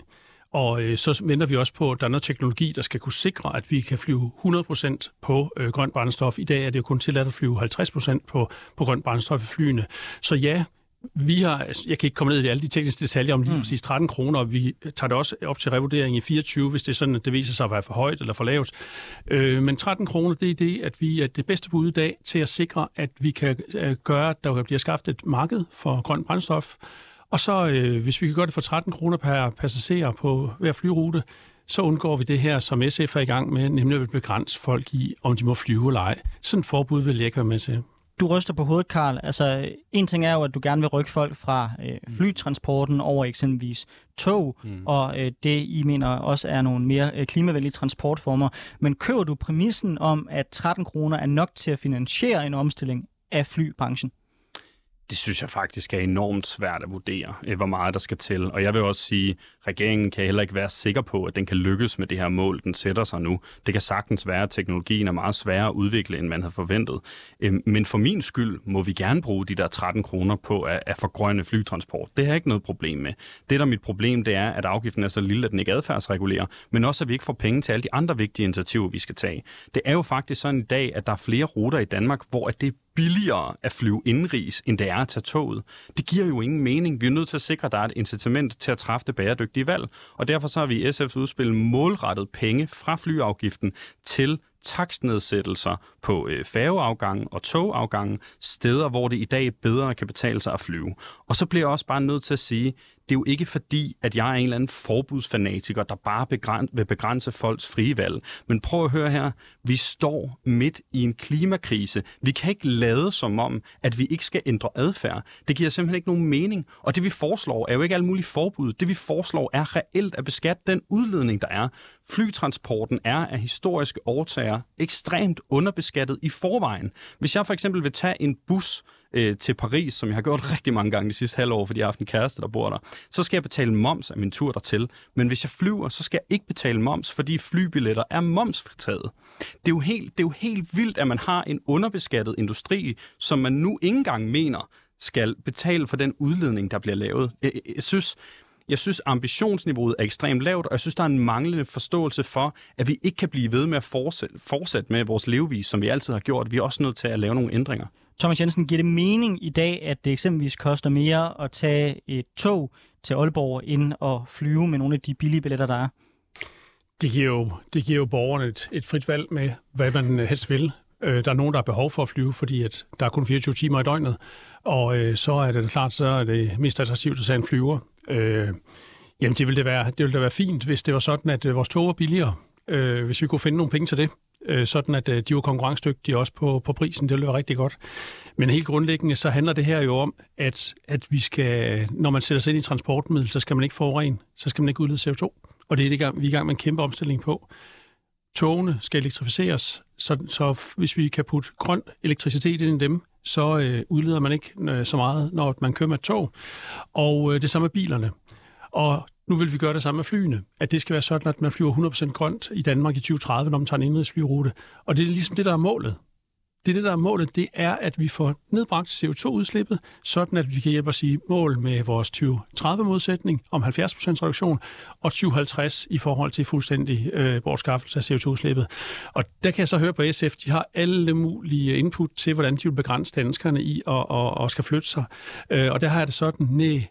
[SPEAKER 4] Og øh, så venter vi også på, at der er noget teknologi, der skal kunne sikre, at vi kan flyve 100% på øh, grønt brændstof. I dag er det jo kun tilladt at flyve 50% på, på grønt brændstof i flyene. Så ja, vi har, altså, jeg kan ikke komme ned i alle de tekniske detaljer om lige mm. præcis 13 kroner, og vi tager det også op til revurdering i 24, hvis det er sådan, at det viser sig at være for højt eller for lavt. Øh, men 13 kroner, det er det, at vi er det bedste bud i dag til at sikre, at vi kan øh, gøre, at der bliver skabt et marked for grøn brændstof. Og så, øh, hvis vi kan gøre det for 13 kroner per passager på hver flyrute, så undgår vi det her, som SF er i gang med, nemlig at begrænse folk i, om de må flyve eller ej. Sådan et forbud vil jeg ikke være med til.
[SPEAKER 1] Du ryster på hovedet, Karl. Altså, en ting er jo, at du gerne vil rykke folk fra øh, mm. flytransporten over eksempelvis tog, mm. og øh, det, I mener også er nogle mere øh, klimavenlige transportformer. Men køber du præmissen om, at 13 kroner er nok til at finansiere en omstilling af flybranchen?
[SPEAKER 3] Det synes jeg faktisk er enormt svært at vurdere, øh, hvor meget der skal til. Og jeg vil også sige, at regeringen kan heller ikke være sikker på, at den kan lykkes med det her mål, den sætter sig nu. Det kan sagtens være, at teknologien er meget sværere at udvikle, end man havde forventet. Øhm, men for min skyld må vi gerne bruge de der 13 kroner på at forgrønne flytransport. Det har jeg ikke noget problem med. Det, der er mit problem, det er, at afgiften er så lille, at den ikke adfærdsregulerer, men også, at vi ikke får penge til alle de andre vigtige initiativer, vi skal tage. Det er jo faktisk sådan i dag, at der er flere ruter i Danmark, hvor det er billigere at flyve indenrigs, end det er at tage toget. Det giver jo ingen mening. Vi er nødt til at sikre, at der er et incitament til at træffe det bæredygtige valg. Og derfor så har vi i SF's udspil målrettet penge fra flyafgiften til takstnedsættelser på øh, færgeafgangen og togafgangen, steder, hvor det i dag bedre kan betale sig at flyve. Og så bliver jeg også bare nødt til at sige, det er jo ikke fordi, at jeg er en eller anden forbudsfanatiker, der bare begræn- vil begrænse folks frie valg. Men prøv at høre her. Vi står midt i en klimakrise. Vi kan ikke lade som om, at vi ikke skal ændre adfærd. Det giver simpelthen ikke nogen mening. Og det vi foreslår er jo ikke alle mulige forbud. Det vi foreslår er reelt at beskatte den udledning, der er. Flytransporten er af historiske årtager ekstremt underbeskattet i forvejen. Hvis jeg for eksempel vil tage en bus øh, til Paris, som jeg har gjort rigtig mange gange de sidste halvår, fordi jeg har haft en kæreste, der bor der, så skal jeg betale moms af min tur dertil. Men hvis jeg flyver, så skal jeg ikke betale moms, fordi flybilletter er momsfritaget. Det er, jo helt, det er jo helt vildt, at man har en underbeskattet industri, som man nu ikke engang mener skal betale for den udledning, der bliver lavet. Jeg, jeg synes, jeg synes, ambitionsniveauet er ekstremt lavt, og jeg synes, der er en manglende forståelse for, at vi ikke kan blive ved med at fortsætte, fortsætte med vores levevis, som vi altid har gjort. Vi er også nødt til at lave nogle ændringer.
[SPEAKER 1] Thomas Jensen, giver det mening i dag, at det eksempelvis koster mere at tage et tog til Aalborg, end at flyve med nogle af de billige billetter, der er?
[SPEAKER 4] Det giver jo, det giver jo borgerne et, et frit valg med, hvad man øh, helst vil. Øh, der er nogen, der har behov for at flyve, fordi at der er kun 24 timer i døgnet, og øh, så er det klart, så er det mest attraktivt at tage en flyver. Øh, jamen, det ville, det, være, det ville da være fint, hvis det var sådan, at øh, vores tog var billigere, øh, hvis vi kunne finde nogle penge til det øh, sådan at øh, de var konkurrencedygtige også på, på prisen. Det ville være rigtig godt. Men helt grundlæggende, så handler det her jo om, at, at vi skal, når man sætter sig ind i transportmiddel, så skal man ikke forurene, så skal man ikke udlede CO2. Og det er det, vi er i gang med en kæmpe omstilling på. Togene skal elektrificeres, så, så hvis vi kan putte grøn elektricitet ind i dem, så øh, udleder man ikke øh, så meget, når man kører med et tog. Og øh, det samme med bilerne. Og nu vil vi gøre det samme med flyene. At det skal være sådan, at man flyver 100% grønt i Danmark i 2030, når man tager en indrigsflyrute. Og det er ligesom det, der er målet. Det er det, der er målet, det er, at vi får nedbragt CO2-udslippet, sådan at vi kan hjælpe os i mål med vores 2030-modsætning om 70% reduktion, og 2050 i forhold til fuldstændig øh, bortskaffelse af CO2-udslippet. Og der kan jeg så høre på SF, de har alle mulige input til, hvordan de vil begrænse danskerne i og, og, og skal flytte sig. Øh, og der har jeg det sådan, nej,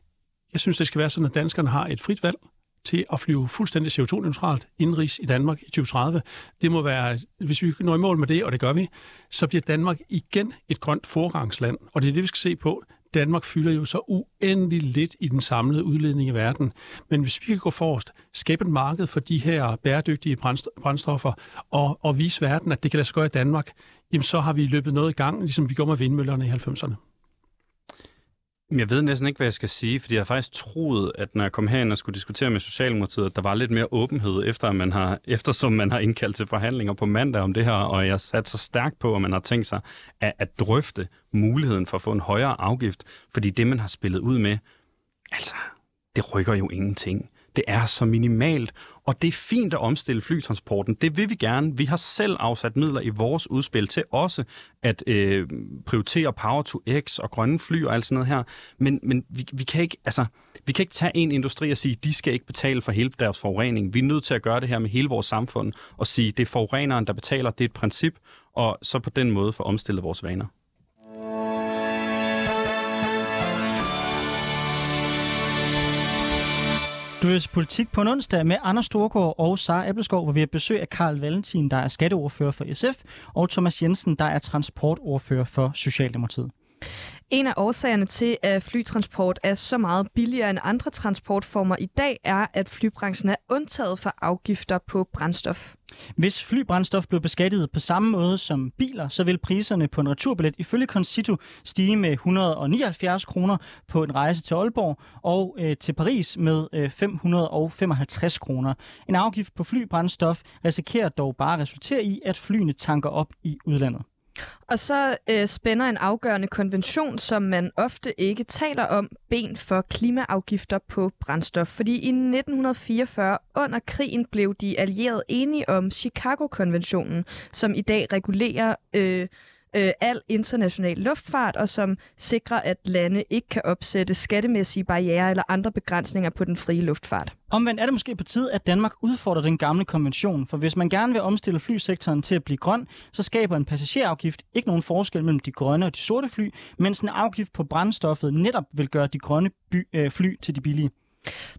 [SPEAKER 4] jeg synes, det skal være sådan, at danskerne har et frit valg til at flyve fuldstændig CO2-neutralt indrigs i Danmark i 2030. Det må være, hvis vi når i mål med det, og det gør vi, så bliver Danmark igen et grønt forgangsland. Og det er det, vi skal se på. Danmark fylder jo så uendelig lidt i den samlede udledning i verden. Men hvis vi kan gå forrest, skabe et marked for de her bæredygtige brændstoffer, og, og vise verden, at det kan lade sig gøre i Danmark, jamen så har vi løbet noget i gang, ligesom vi gjorde med vindmøllerne i 90'erne.
[SPEAKER 3] Jeg ved næsten ikke, hvad jeg skal sige, fordi jeg har faktisk troet, at når jeg kom herind og skulle diskutere med Socialdemokratiet, at der var lidt mere åbenhed, efter man har, eftersom man har indkaldt til forhandlinger på mandag om det her, og jeg sat så stærkt på, at man har tænkt sig at, at drøfte muligheden for at få en højere afgift, fordi det, man har spillet ud med, altså, det rykker jo ingenting. Det er så minimalt, og det er fint at omstille flytransporten. Det vil vi gerne. Vi har selv afsat midler i vores udspil til også at øh, prioritere Power to X og grønne fly og alt sådan noget her. Men, men vi, vi, kan ikke, altså, vi kan ikke tage en industri og sige, de skal ikke betale for hele deres forurening. Vi er nødt til at gøre det her med hele vores samfund og sige, det er forureneren, der betaler. Det er et princip, og så på den måde få omstillet vores vaner.
[SPEAKER 1] Du vil politik på en onsdag med Anders Storgård og Sara Appelskov, hvor vi har besøg af Karl Valentin, der er skatteordfører for SF, og Thomas Jensen, der er transportordfører for Socialdemokratiet.
[SPEAKER 2] En af årsagerne til, at flytransport er så meget billigere end andre transportformer i dag, er, at flybranchen er undtaget for afgifter på brændstof.
[SPEAKER 1] Hvis flybrændstof blev beskattet på samme måde som biler, så vil priserne på en returbillet ifølge Concito stige med 179 kroner på en rejse til Aalborg og øh, til Paris med øh, 555 kroner. En afgift på flybrændstof risikerer dog bare at resultere i, at flyene tanker op i udlandet.
[SPEAKER 2] Og så øh, spænder en afgørende konvention, som man ofte ikke taler om, ben for klimaafgifter på brændstof. Fordi i 1944 under krigen blev de allierede enige om Chicago-konventionen, som i dag regulerer øh, øh, al international luftfart, og som sikrer, at lande ikke kan opsætte skattemæssige barriere eller andre begrænsninger på den frie luftfart.
[SPEAKER 1] Omvendt er det måske på tide, at Danmark udfordrer den gamle konvention, for hvis man gerne vil omstille flysektoren til at blive grøn, så skaber en passagerafgift ikke nogen forskel mellem de grønne og de sorte fly, mens en afgift på brændstoffet netop vil gøre de grønne by, øh, fly til de billige.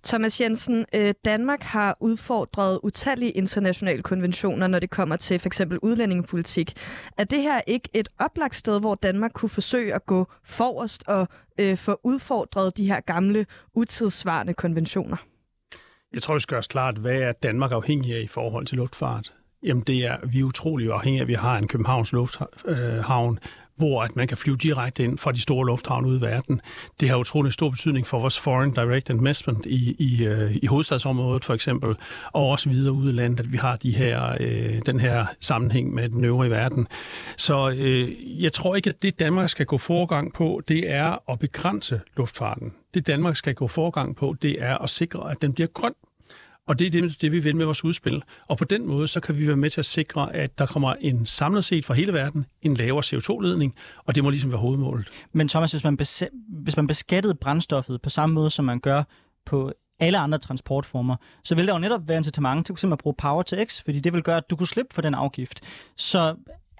[SPEAKER 2] Thomas Jensen, øh, Danmark har udfordret utallige internationale konventioner, når det kommer til f.eks. udlændingepolitik. Er det her ikke et oplagt sted, hvor Danmark kunne forsøge at gå forrest og øh, få udfordret de her gamle, utidssvarende konventioner?
[SPEAKER 4] Jeg tror, det skal gøres klart, hvad er Danmark afhængig af i forhold til luftfart? Jamen det er, vi er utrolig afhængige af, at vi har en Københavns Lufthavn, øh, hvor at man kan flyve direkte ind fra de store lufthavne ude i verden. Det har utrolig stor betydning for vores foreign direct investment i, i, øh, i hovedstadsområdet for eksempel, og også videre ud i landet, at vi har de her, øh, den her sammenhæng med den øvrige verden. Så øh, jeg tror ikke, at det Danmark skal gå forgang på, det er at begrænse luftfarten. Det Danmark skal gå forgang på, det er at sikre, at den bliver grøn. Og det er det, det, vi vil med vores udspil. Og på den måde, så kan vi være med til at sikre, at der kommer en samlet set fra hele verden en lavere CO2-ledning, og det må ligesom være hovedmålet.
[SPEAKER 1] Men Thomas, hvis man, bes- hvis man beskattede brændstoffet på samme måde, som man gør på alle andre transportformer, så vil der jo netop være incitament til at bruge Power to X, fordi det vil gøre, at du kunne slippe for den afgift. Så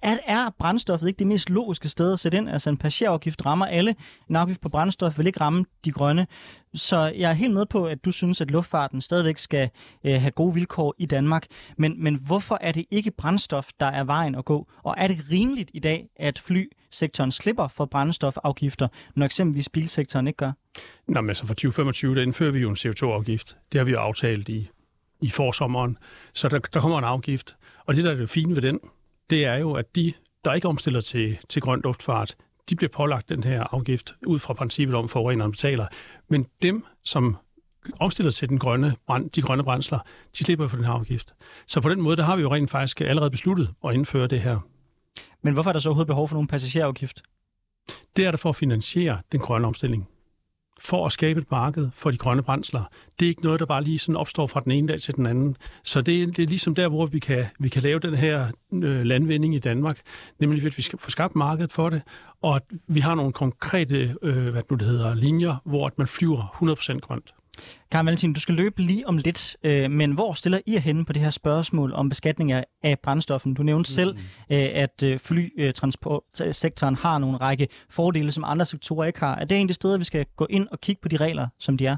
[SPEAKER 1] at er brændstoffet ikke det mest logiske sted at sætte ind? Altså en passagerafgift rammer alle. En afgift på brændstof vil ikke ramme de grønne. Så jeg er helt med på, at du synes, at luftfarten stadigvæk skal øh, have gode vilkår i Danmark. Men, men hvorfor er det ikke brændstof, der er vejen at gå? Og er det rimeligt i dag, at flysektoren slipper for brændstofafgifter, når eksempelvis bilsektoren ikke gør?
[SPEAKER 4] Nå, men altså for 2025, der indfører vi jo en CO2-afgift. Det har vi jo aftalt i, i forsommeren. Så der, der kommer en afgift. Og det, der er det fine ved den, det er jo, at de, der ikke omstiller til, til grøn luftfart, de bliver pålagt den her afgift ud fra princippet om, at forureneren betaler. Men dem, som omstiller til den grønne, brand, de grønne brændsler, de slipper for den her afgift. Så på den måde, der har vi jo rent faktisk allerede besluttet at indføre det her.
[SPEAKER 1] Men hvorfor er der så overhovedet behov for nogen passagerafgift?
[SPEAKER 4] Det er der for at finansiere den grønne omstilling for at skabe et marked for de grønne brændsler. Det er ikke noget, der bare lige sådan opstår fra den ene dag til den anden. Så det er, det er ligesom der, hvor vi kan, vi kan lave den her øh, landvinding i Danmark, nemlig at vi skal få skabt markedet for det, og at vi har nogle konkrete øh, hvad det hedder, linjer, hvor at man flyver 100% grønt.
[SPEAKER 1] Karin Valentin, du skal løbe lige om lidt, øh, men hvor stiller I henne på det her spørgsmål om beskatning af, brændstoffen? Du nævnte mm. selv, øh, at øh, flytransportsektoren har nogle række fordele, som andre sektorer ikke har. Er det en af de steder, vi skal gå ind og kigge på de regler, som de er?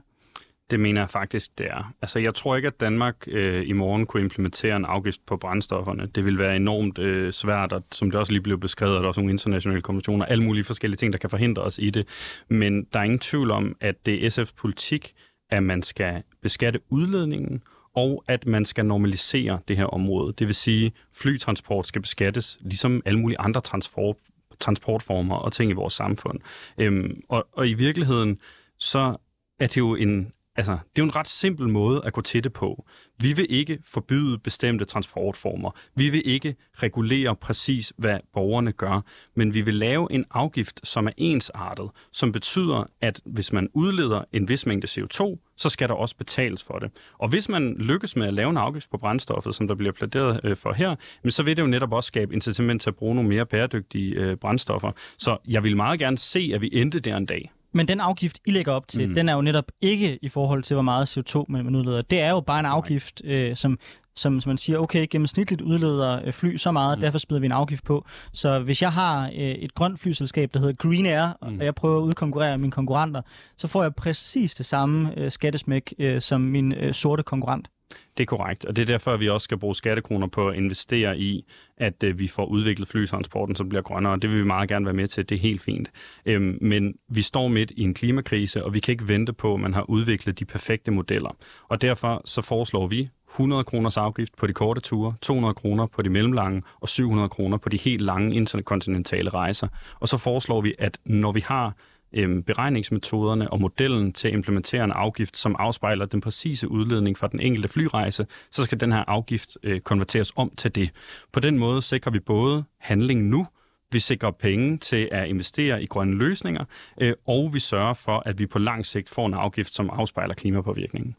[SPEAKER 3] Det mener jeg faktisk, det er. Altså, jeg tror ikke, at Danmark øh, i morgen kunne implementere en afgift på brændstofferne. Det vil være enormt øh, svært, og som det også lige blev beskrevet, at der er også nogle internationale konventioner, alle mulige forskellige ting, der kan forhindre os i det. Men der er ingen tvivl om, at det er SF's politik, at man skal beskatte udledningen, og at man skal normalisere det her område. Det vil sige, at flytransport skal beskattes, ligesom alle mulige andre transport, transportformer og ting i vores samfund. Øhm, og, og i virkeligheden, så er det jo en Altså, det er jo en ret simpel måde at gå til det på. Vi vil ikke forbyde bestemte transportformer. Vi vil ikke regulere præcis, hvad borgerne gør. Men vi vil lave en afgift, som er ensartet, som betyder, at hvis man udleder en vis mængde CO2, så skal der også betales for det. Og hvis man lykkes med at lave en afgift på brændstoffet, som der bliver pladeret øh, for her, så vil det jo netop også skabe incitament til at bruge nogle mere bæredygtige øh, brændstoffer. Så jeg vil meget gerne se, at vi endte der en dag.
[SPEAKER 1] Men den afgift, I lægger op til, mm. den er jo netop ikke i forhold til, hvor meget CO2 man udleder. Det er jo bare en afgift, øh, som som, som man siger, okay, gennemsnitligt udleder øh, fly så meget, mm. derfor smider vi en afgift på. Så hvis jeg har øh, et grønt flyselskab, der hedder Green Air, mm. og jeg prøver at udkonkurrere mine konkurrenter, så får jeg præcis det samme øh, skattesmæk øh, som min øh, sorte konkurrent.
[SPEAKER 3] Det er korrekt, og det er derfor, at vi også skal bruge skattekroner på at investere i, at øh, vi får udviklet flytransporten, som bliver grønnere. Det vil vi meget gerne være med til. Det er helt fint. Øhm, men vi står midt i en klimakrise, og vi kan ikke vente på, at man har udviklet de perfekte modeller. Og derfor så foreslår vi 100 kroners afgift på de korte ture, 200 kroner på de mellemlange og 700 kroner på de helt lange interkontinentale rejser. Og så foreslår vi, at når vi har øhm, beregningsmetoderne og modellen til at implementere en afgift, som afspejler den præcise udledning fra den enkelte flyrejse, så skal den her afgift øh, konverteres om til det. På den måde sikrer vi både handling nu, vi sikrer penge til at investere i grønne løsninger, øh, og vi sørger for, at vi på lang sigt får en afgift, som afspejler klimapåvirkningen.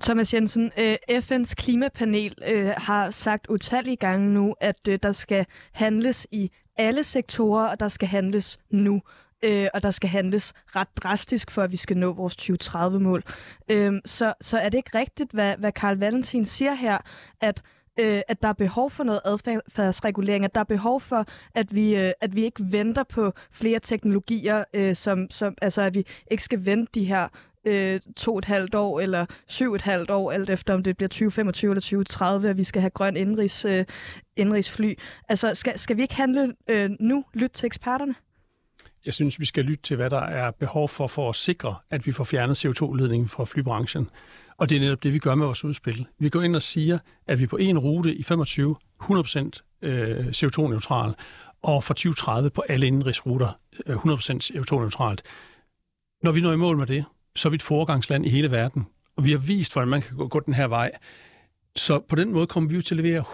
[SPEAKER 2] Thomas Jensen, øh, FN's klimapanel øh, har sagt utallige gange nu, at øh, der skal handles i alle sektorer, og der skal handles nu øh, og der skal handles ret drastisk, for at vi skal nå vores 2030-mål. Øh, så, så er det ikke rigtigt, hvad, hvad Karl Valentin siger her, at øh, at der er behov for noget adfærdsregulering, at der er behov for, at vi, øh, at vi ikke venter på flere teknologier, øh, som, som, altså at vi ikke skal vente de her øh, to og et halvt år eller syv og et halvt år, alt efter om det bliver 2025 eller 2030, at vi skal have grøn indrigs, øh, indrigsfly. Altså, skal, skal vi ikke handle øh, nu? Lyt til eksperterne?
[SPEAKER 4] Jeg synes, vi skal lytte til, hvad der er behov for, for at sikre, at vi får fjernet CO2-ledningen fra flybranchen. Og det er netop det, vi gør med vores udspil. Vi går ind og siger, at vi på en rute i 25 100% CO2-neutral, og fra 2030 på alle indrigsruter 100% øh, CO2-neutralt. Når vi når i mål med det, så er vi et foregangsland i hele verden. Og vi har vist, hvordan man kan gå, gå den her vej. Så på den måde kommer vi jo til at levere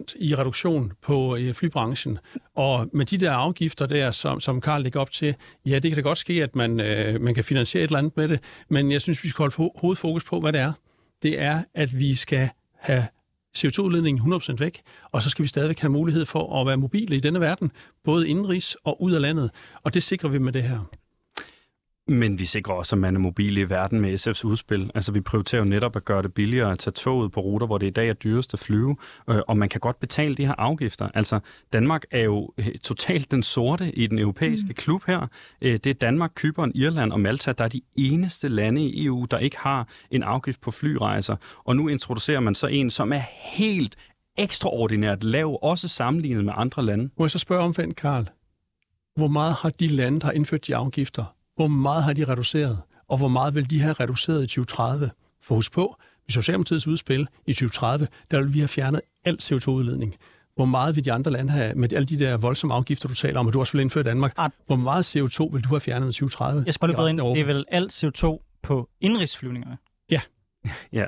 [SPEAKER 4] 100% i reduktion på øh, flybranchen. Og med de der afgifter der, som, som Karl lægger op til, ja, det kan da godt ske, at man, øh, man kan finansiere et eller andet med det, men jeg synes, vi skal holde hovedfokus på, hvad det er. Det er, at vi skal have CO2-udledningen 100% væk, og så skal vi stadigvæk have mulighed for at være mobile i denne verden, både indenrigs og ud af landet. Og det sikrer vi med det her.
[SPEAKER 3] Men vi sikrer også, at man er mobil i verden med SF's udspil. Altså, vi prioriterer jo netop at gøre det billigere at tage toget på ruter, hvor det i dag er dyrest at flyve, øh, og man kan godt betale de her afgifter. Altså, Danmark er jo øh, totalt den sorte i den europæiske mm. klub her. Øh, det er Danmark, Kypern, Irland og Malta, der er de eneste lande i EU, der ikke har en afgift på flyrejser. Og nu introducerer man så en, som er helt ekstraordinært lav, også sammenlignet med andre lande.
[SPEAKER 4] Må jeg så spørge omvendt, Karl? Hvor meget har de lande, der har indført de afgifter, hvor meget har de reduceret, og hvor meget vil de have reduceret i 2030? For husk på, med Socialdemokratiets udspil i 2030, der vil vi have fjernet al CO2-udledning. Hvor meget vil de andre lande have, med alle de der voldsomme afgifter, du taler om, og du også vil indføre i Danmark, Art. hvor meget CO2 vil du have fjernet i 2030?
[SPEAKER 1] Jeg spørger lige ind, det er vel alt CO2 på indrigsflyvningerne?
[SPEAKER 3] Ja. ja.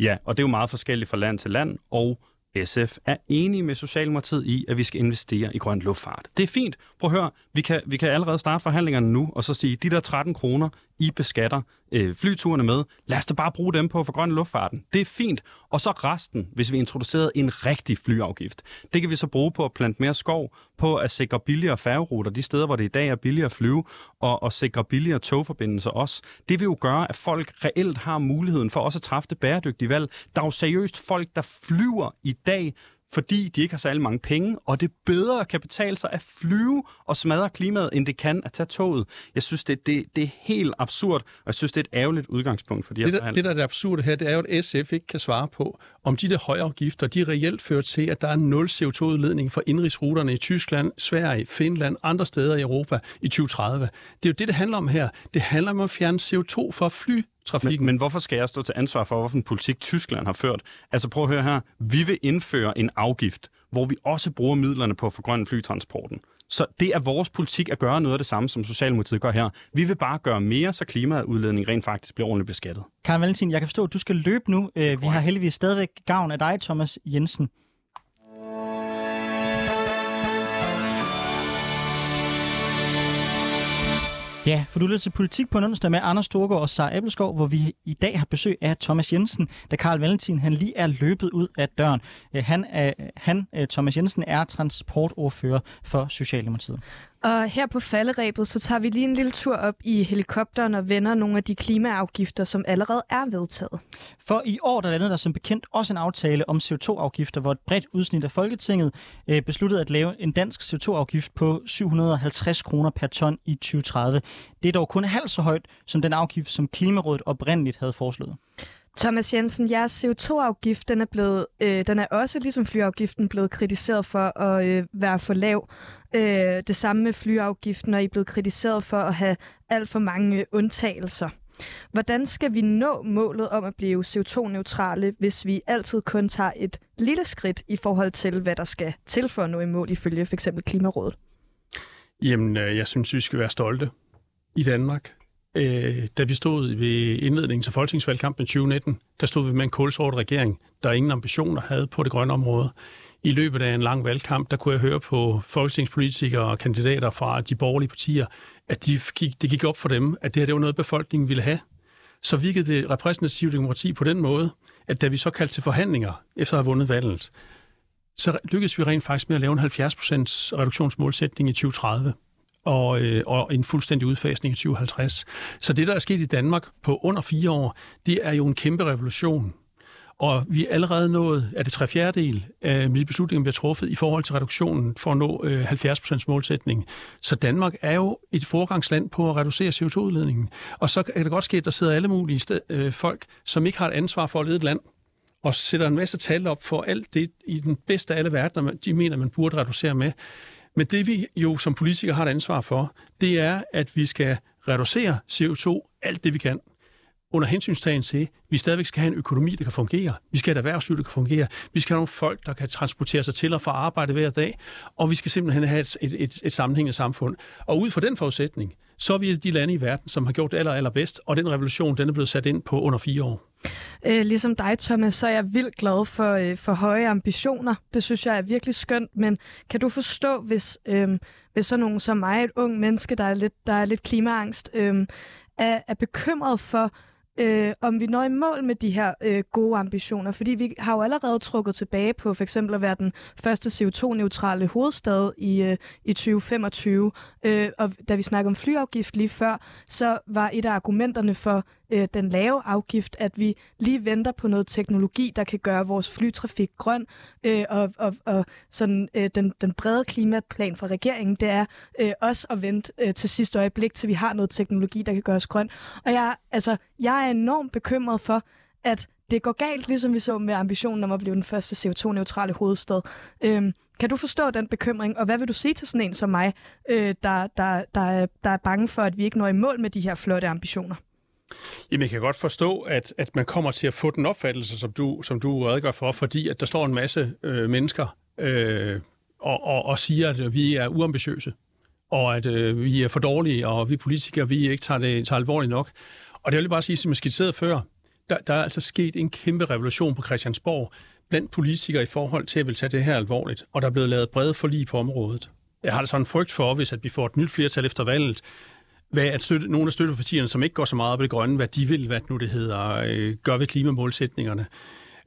[SPEAKER 3] Ja, og det er jo meget forskelligt fra land til land, og SF er enige med Socialdemokratiet i, at vi skal investere i grøn luftfart. Det er fint. Prøv at høre, vi kan, vi kan allerede starte forhandlingerne nu, og så sige, de der 13 kroner, i beskatter øh, flyturene med, lad os da bare bruge dem på for grøn luftfarten. Det er fint. Og så resten, hvis vi introducerede en rigtig flyafgift. Det kan vi så bruge på at plante mere skov, på at sikre billigere færgeruter de steder, hvor det i dag er billigere at flyve, og, og sikre billigere togforbindelser også. Det vil jo gøre, at folk reelt har muligheden for også at træffe det bæredygtige valg. Der er jo seriøst folk, der flyver i dag fordi de ikke har særlig mange penge, og det bedre kan betale sig at flyve og smadre klimaet, end det kan at tage toget. Jeg synes, det, det, det er helt absurd, og jeg synes, det er et ærgerligt udgangspunkt for de
[SPEAKER 4] her det, der, det, der er det absurde her, det er jo, at SF ikke kan svare på, om de der høje afgifter, de reelt fører til, at der er nul CO2-udledning for indrigsruterne i Tyskland, Sverige, Finland, andre steder i Europa i 2030. Det er jo det, det handler om her. Det handler om at fjerne CO2 fra fly
[SPEAKER 3] trafikken. Men, men hvorfor skal jeg stå til ansvar for, hvilken politik Tyskland har ført? Altså prøv at høre her. Vi vil indføre en afgift, hvor vi også bruger midlerne på at forgrønne flytransporten. Så det er vores politik at gøre noget af det samme, som Socialdemokratiet gør her. Vi vil bare gøre mere, så klimaudledning rent faktisk bliver ordentligt beskattet.
[SPEAKER 1] Karen Valentin, jeg kan forstå, at du skal løbe nu. Øh, vi har heldigvis stadigvæk gavn af dig, Thomas Jensen. Ja, for du lytter til Politik på en onsdag med Anders Storgård og Sara Appelskov, hvor vi i dag har besøg af Thomas Jensen, da Karl Valentin han lige er løbet ud af døren. Øh, han, er, han øh, Thomas Jensen, er transportordfører for Socialdemokratiet.
[SPEAKER 2] Og her på falderæbet, så tager vi lige en lille tur op i helikopteren og vender nogle af de klimaafgifter, som allerede er vedtaget.
[SPEAKER 1] For i år der landede der som bekendt også en aftale om CO2-afgifter, hvor et bredt udsnit af Folketinget øh, besluttede at lave en dansk CO2-afgift på 750 kroner per ton i 2030. Det er dog kun halvt så højt som den afgift, som Klimarådet oprindeligt havde foreslået.
[SPEAKER 2] Thomas Jensen, jeres CO2-afgift, den er, blevet, øh, den er også ligesom flyafgiften blevet kritiseret for at øh, være for lav. Øh, det samme med flyafgiften, og I er blevet kritiseret for at have alt for mange øh, undtagelser. Hvordan skal vi nå målet om at blive CO2-neutrale, hvis vi altid kun tager et lille skridt i forhold til, hvad der skal til for at nå i mål ifølge f.eks. Klimarådet?
[SPEAKER 4] Jamen, øh, jeg synes, vi skal være stolte i Danmark. Øh, da vi stod ved indledningen til folketingsvalgkampen 2019, der stod vi med en kulsort regering, der ingen ambitioner havde på det grønne område. I løbet af en lang valgkamp, der kunne jeg høre på folketingspolitikere og kandidater fra de borgerlige partier, at de gik, det gik op for dem, at det her det var noget, befolkningen ville have. Så virkede det repræsentative demokrati på den måde, at da vi så kaldte til forhandlinger efter at have vundet valget, så lykkedes vi rent faktisk med at lave en 70% reduktionsmålsætning i 2030 og, øh, og en fuldstændig udfasning i 2050. Så det, der er sket i Danmark på under fire år, det er jo en kæmpe revolution. Og vi er allerede nået, er det tre fjerdedel af de beslutninger, bliver truffet i forhold til reduktionen for at nå øh, 70% målsætning. Så Danmark er jo et forgangsland på at reducere CO2-udledningen. Og så kan det godt ske, at der sidder alle mulige sted, øh, folk, som ikke har et ansvar for at lede et land, og sætter en masse tal op for alt det i den bedste af alle verdener, de mener, man burde reducere med. Men det vi jo som politikere har et ansvar for, det er, at vi skal reducere CO2 alt det vi kan under hensynstagen til, at vi stadigvæk skal have en økonomi, der kan fungere. Vi skal have et erhvervsliv, der kan fungere. Vi skal have nogle folk, der kan transportere sig til og fra arbejde hver dag. Og vi skal simpelthen have et, et, et, et sammenhængende samfund. Og ud fra den forudsætning, så er vi de lande i verden, som har gjort det aller, allerbedst. Og den revolution, den er blevet sat ind på under fire år.
[SPEAKER 2] Øh, ligesom dig, Thomas, så er jeg vildt glad for, øh, for høje ambitioner. Det synes jeg er virkelig skønt, men kan du forstå, hvis, øh, hvis sådan nogen som mig, et ung menneske, der er lidt, der er lidt klimaangst, øh, er, er bekymret for, øh, om vi når i mål med de her øh, gode ambitioner. Fordi vi har jo allerede trukket tilbage på for eksempel at være den første CO2-neutrale hovedstad i, øh, i 2025. Øh, og da vi snakkede om flyafgift lige før, så var et af argumenterne for øh, den lave afgift, at vi lige venter på noget teknologi, der kan gøre vores flytrafik grøn, øh, og, og, og sådan øh, den, den brede klimaplan fra regeringen, det er øh, også at vente øh, til sidste øjeblik, til vi har noget teknologi, der kan gøre os grøn. Og jeg, altså, jeg er enormt bekymret for, at det går galt, ligesom vi så med ambitionen om at blive den første CO2-neutrale hovedstad. Øhm, kan du forstå den bekymring, og hvad vil du sige til sådan en som mig, øh, der, der, der, er, der er bange for, at vi ikke når i mål med de her flotte ambitioner?
[SPEAKER 4] Jamen, jeg kan godt forstå, at, at man kommer til at få den opfattelse, som du, som du redegør for, fordi at der står en masse øh, mennesker øh, og, og, og siger, at vi er uambitiøse, og at øh, vi er for dårlige, og vi politikere, vi ikke tager det tager alvorligt nok. Og det vil jeg bare sige, som jeg skitserede før, der, der er altså sket en kæmpe revolution på Christiansborg blandt politikere i forhold til at vil tage det her alvorligt, og der er blevet lavet brede forlig på området. Jeg har altså en frygt for, hvis at vi får et nyt flertal efter valget, hvad at støtte, nogle af støttepartierne, som ikke går så meget op i det grønne, hvad de vil, hvad nu det hedder, øh, gør ved klimamålsætningerne.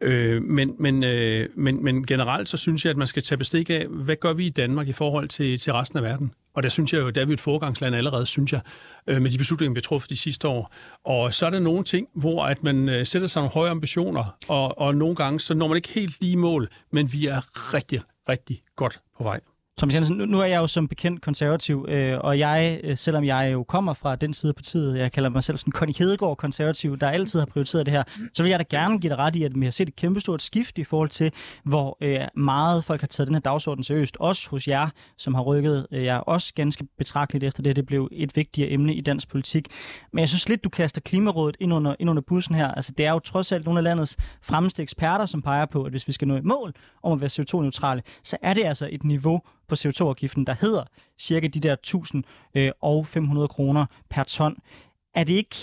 [SPEAKER 4] Øh, men, men, øh, men, men generelt så synes jeg, at man skal tage bestik af, hvad gør vi i Danmark i forhold til, til resten af verden? Og der synes jeg jo, der er vi et foregangsland allerede, synes jeg, øh, med de beslutninger, vi har truffet de sidste år. Og så er der nogle ting, hvor at man øh, sætter sig nogle høje ambitioner, og, og nogle gange så når man ikke helt lige mål, men vi er rigtig, rigtig godt på vej.
[SPEAKER 1] Thomas Jensen, nu er jeg jo som bekendt konservativ, øh, og jeg, øh, selvom jeg jo kommer fra den side af partiet, jeg kalder mig selv sådan Connie Hedegaard konservativ, der altid har prioriteret det her, så vil jeg da gerne give dig ret i, at vi har set et kæmpestort skift i forhold til, hvor øh, meget folk har taget den her dagsorden seriøst. Også hos jer, som har rykket øh, jer også ganske betragteligt efter det. Det blev et vigtigere emne i dansk politik. Men jeg synes lidt, du kaster Klimarådet ind under, ind under bussen her. Altså, det er jo trods alt nogle af landets fremmeste eksperter, som peger på, at hvis vi skal nå et mål om at være CO2-neutrale, så er det altså et niveau, på CO2-afgiften, der hedder cirka de der 1000 øh, og 500 kroner per ton. Er det ikke,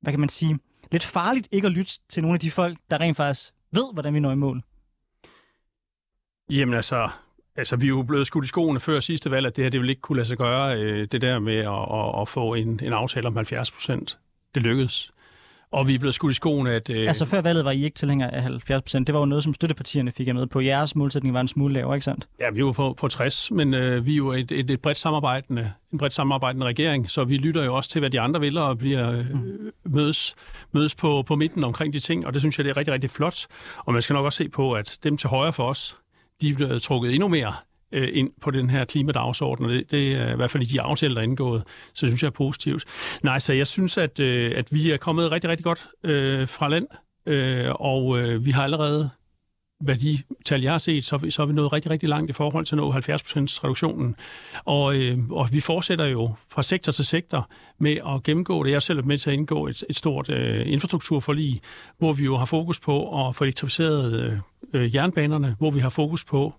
[SPEAKER 1] hvad kan man sige, lidt farligt ikke at lytte til nogle af de folk, der rent faktisk ved, hvordan vi når i mål?
[SPEAKER 4] Jamen altså, altså vi er jo blevet skudt i skoene før sidste valg, at det her det ville ikke kunne lade sig gøre, øh, det der med at, at, at få en, en aftale om 70 procent. Det lykkedes og vi er blevet skudt i skoen, at... Øh,
[SPEAKER 1] altså før valget var I ikke tilhænger af 70 procent. Det var jo noget, som støttepartierne fik med på. Jeres målsætning var en smule lavere, ikke sandt?
[SPEAKER 4] Ja, vi var på, på 60, men øh, vi er jo et, et, et bredt samarbejdende, en bredt samarbejdende regering, så vi lytter jo også til, hvad de andre vil, og bliver øh, mm. mødes, mødes på, på midten omkring de ting, og det synes jeg, det er rigtig, rigtig flot. Og man skal nok også se på, at dem til højre for os, de er blevet trukket endnu mere øh, ind på den her klimadagsorden, og det, det er i hvert fald i de aftaler, der er indgået, så synes jeg er positivt. Nej, så jeg synes, at, øh, at vi er kommet rigtig, rigtig godt øh, fra land, øh, og øh, vi har allerede hvad de tal, jeg har set, så, så er vi nået rigtig, rigtig langt i forhold til at nå 70% reduktionen. Og, øh, og vi fortsætter jo fra sektor til sektor med at gennemgå det. Jeg er selv med til at indgå et, et stort øh, infrastrukturforlig, hvor vi jo har fokus på at få elektrificeret øh, øh jernbanerne, hvor vi har fokus på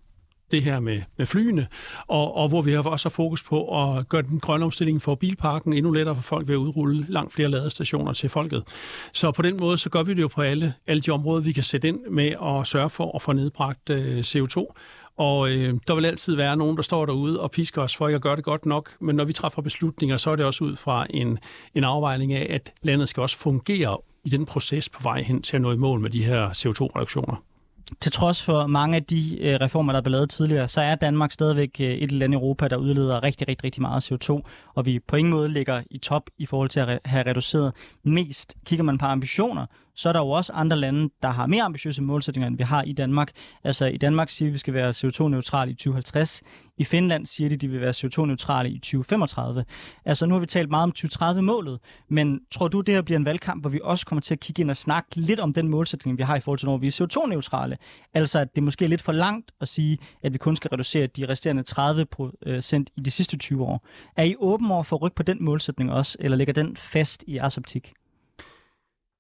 [SPEAKER 4] det her med, med flyene, og, og hvor vi har også har fokus på at gøre den grønne omstilling for bilparken endnu lettere for folk ved at udrulle langt flere ladestationer til folket. Så på den måde, så gør vi det jo på alle, alle de områder, vi kan sætte ind med at sørge for at få nedbragt øh, CO2. Og øh, der vil altid være nogen, der står derude og pisker os for ikke at gøre det godt nok, men når vi træffer beslutninger, så er det også ud fra en, en afvejning af, at landet skal også fungere i den proces på vej hen til at nå i mål med de her CO2-reduktioner
[SPEAKER 1] til trods for mange af de øh, reformer, der er blevet lavet tidligere, så er Danmark stadigvæk øh, et land i Europa, der udleder rigtig, rigtig, rigtig meget CO2, og vi på ingen måde ligger i top i forhold til at re- have reduceret mest. Kigger man på ambitioner, så er der jo også andre lande, der har mere ambitiøse målsætninger, end vi har i Danmark. Altså i Danmark siger vi, at vi skal være CO2-neutrale i 2050. I Finland siger de, at de vil være CO2-neutrale i 2035. Altså nu har vi talt meget om 2030-målet, men tror du, det her bliver en valgkamp, hvor vi også kommer til at kigge ind og snakke lidt om den målsætning, vi har i forhold til, når vi er CO2-neutrale? Altså at det måske er lidt for langt at sige, at vi kun skal reducere de resterende 30 procent i de sidste 20 år. Er I åben over for at rykke på den målsætning også, eller ligger den fast i jeres optik?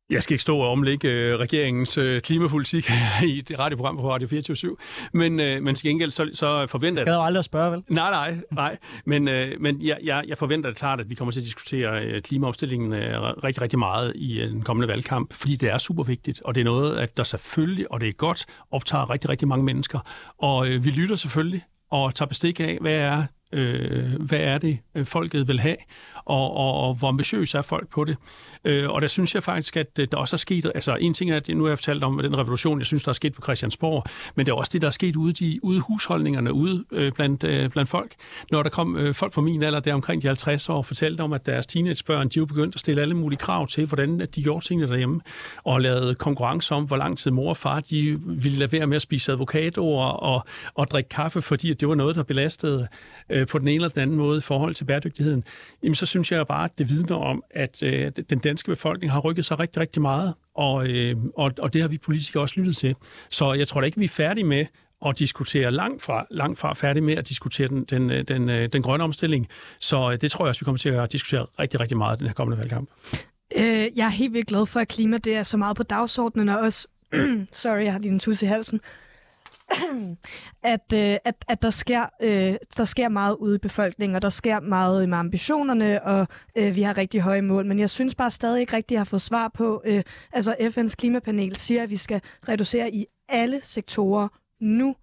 [SPEAKER 4] Jeg skal ikke stå og omlægge øh, regeringens øh, klimapolitik i det radioprogram på Radio 24 men, øh, men til gengæld så, så forventer
[SPEAKER 1] jeg... Skal jo aldrig at spørge, vel?
[SPEAKER 4] Nej, nej, nej. Men, øh, men jeg, jeg, jeg forventer det klart, at vi kommer til at diskutere øh, klimaomstillingen øh, rigtig, rigtig meget i øh, den kommende valgkamp, fordi det er super vigtigt, og det er noget, at der selvfølgelig, og det er godt, optager rigtig, rigtig mange mennesker. Og øh, vi lytter selvfølgelig og tager bestik af, hvad er øh, hvad er det, øh, folket vil have, og, og, og hvor ambitiøs er folk på det. Øh, og der synes jeg faktisk, at øh, der også er sket, altså en ting er, at nu har jeg fortalt om den revolution, jeg synes, der er sket på Christiansborg, men det er også det, der er sket ude i ude husholdningerne, ude øh, blandt, øh, blandt folk. Når der kom øh, folk på min alder, der omkring de 50 år, og fortalte om, at deres teenagebørn, de jo begyndt at stille alle mulige krav til, hvordan de gjorde tingene derhjemme, og lavede konkurrence om, hvor lang tid mor og far, de ville lade være med at spise advokatord og, og drikke kaffe, fordi det var noget, der belastede øh, på den ene eller den anden måde i forhold til bæredygtigheden, jamen så synes jeg bare, at det vidner om, at øh, den danske befolkning har rykket sig rigtig, rigtig meget, og, øh, og, og det har vi politikere også lyttet til. Så jeg tror da ikke, vi er færdige med at diskutere langt fra, langt fra færdig med at diskutere den, den, øh, den, øh, den grønne omstilling. Så øh, det tror jeg også, vi kommer til at diskutere rigtig, rigtig meget i den her kommende valgkamp.
[SPEAKER 2] Øh, jeg er helt vildt glad for, at klima det er så meget på dagsordenen, og også, sorry, jeg har lige en tus i halsen, at, øh, at, at der, sker, øh, der sker meget ude i befolkningen, og der sker meget med ambitionerne, og øh, vi har rigtig høje mål. Men jeg synes bare stadig ikke rigtig, at jeg har fået svar på, øh, altså FN's klimapanel siger, at vi skal reducere i alle sektorer nu,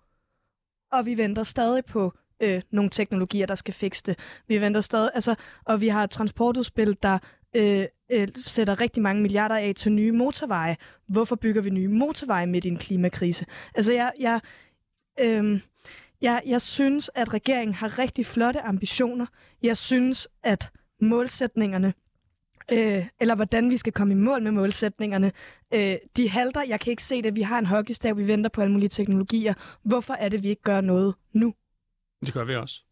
[SPEAKER 2] og vi venter stadig på øh, nogle teknologier, der skal fikse det. Vi venter stadig, altså, og vi har et transportudspil, der øh, øh, sætter rigtig mange milliarder af til nye motorveje. Hvorfor bygger vi nye motorveje midt i en klimakrise? Altså, jeg, jeg, øh, jeg, jeg synes, at regeringen har rigtig flotte ambitioner. Jeg synes, at målsætningerne øh, eller hvordan vi skal komme i mål med målsætningerne. Øh, de halter. Jeg kan ikke se det. Vi har en hockeystav, vi venter på alle mulige teknologier. Hvorfor er det, vi ikke gør noget nu?
[SPEAKER 4] Det gør vi også.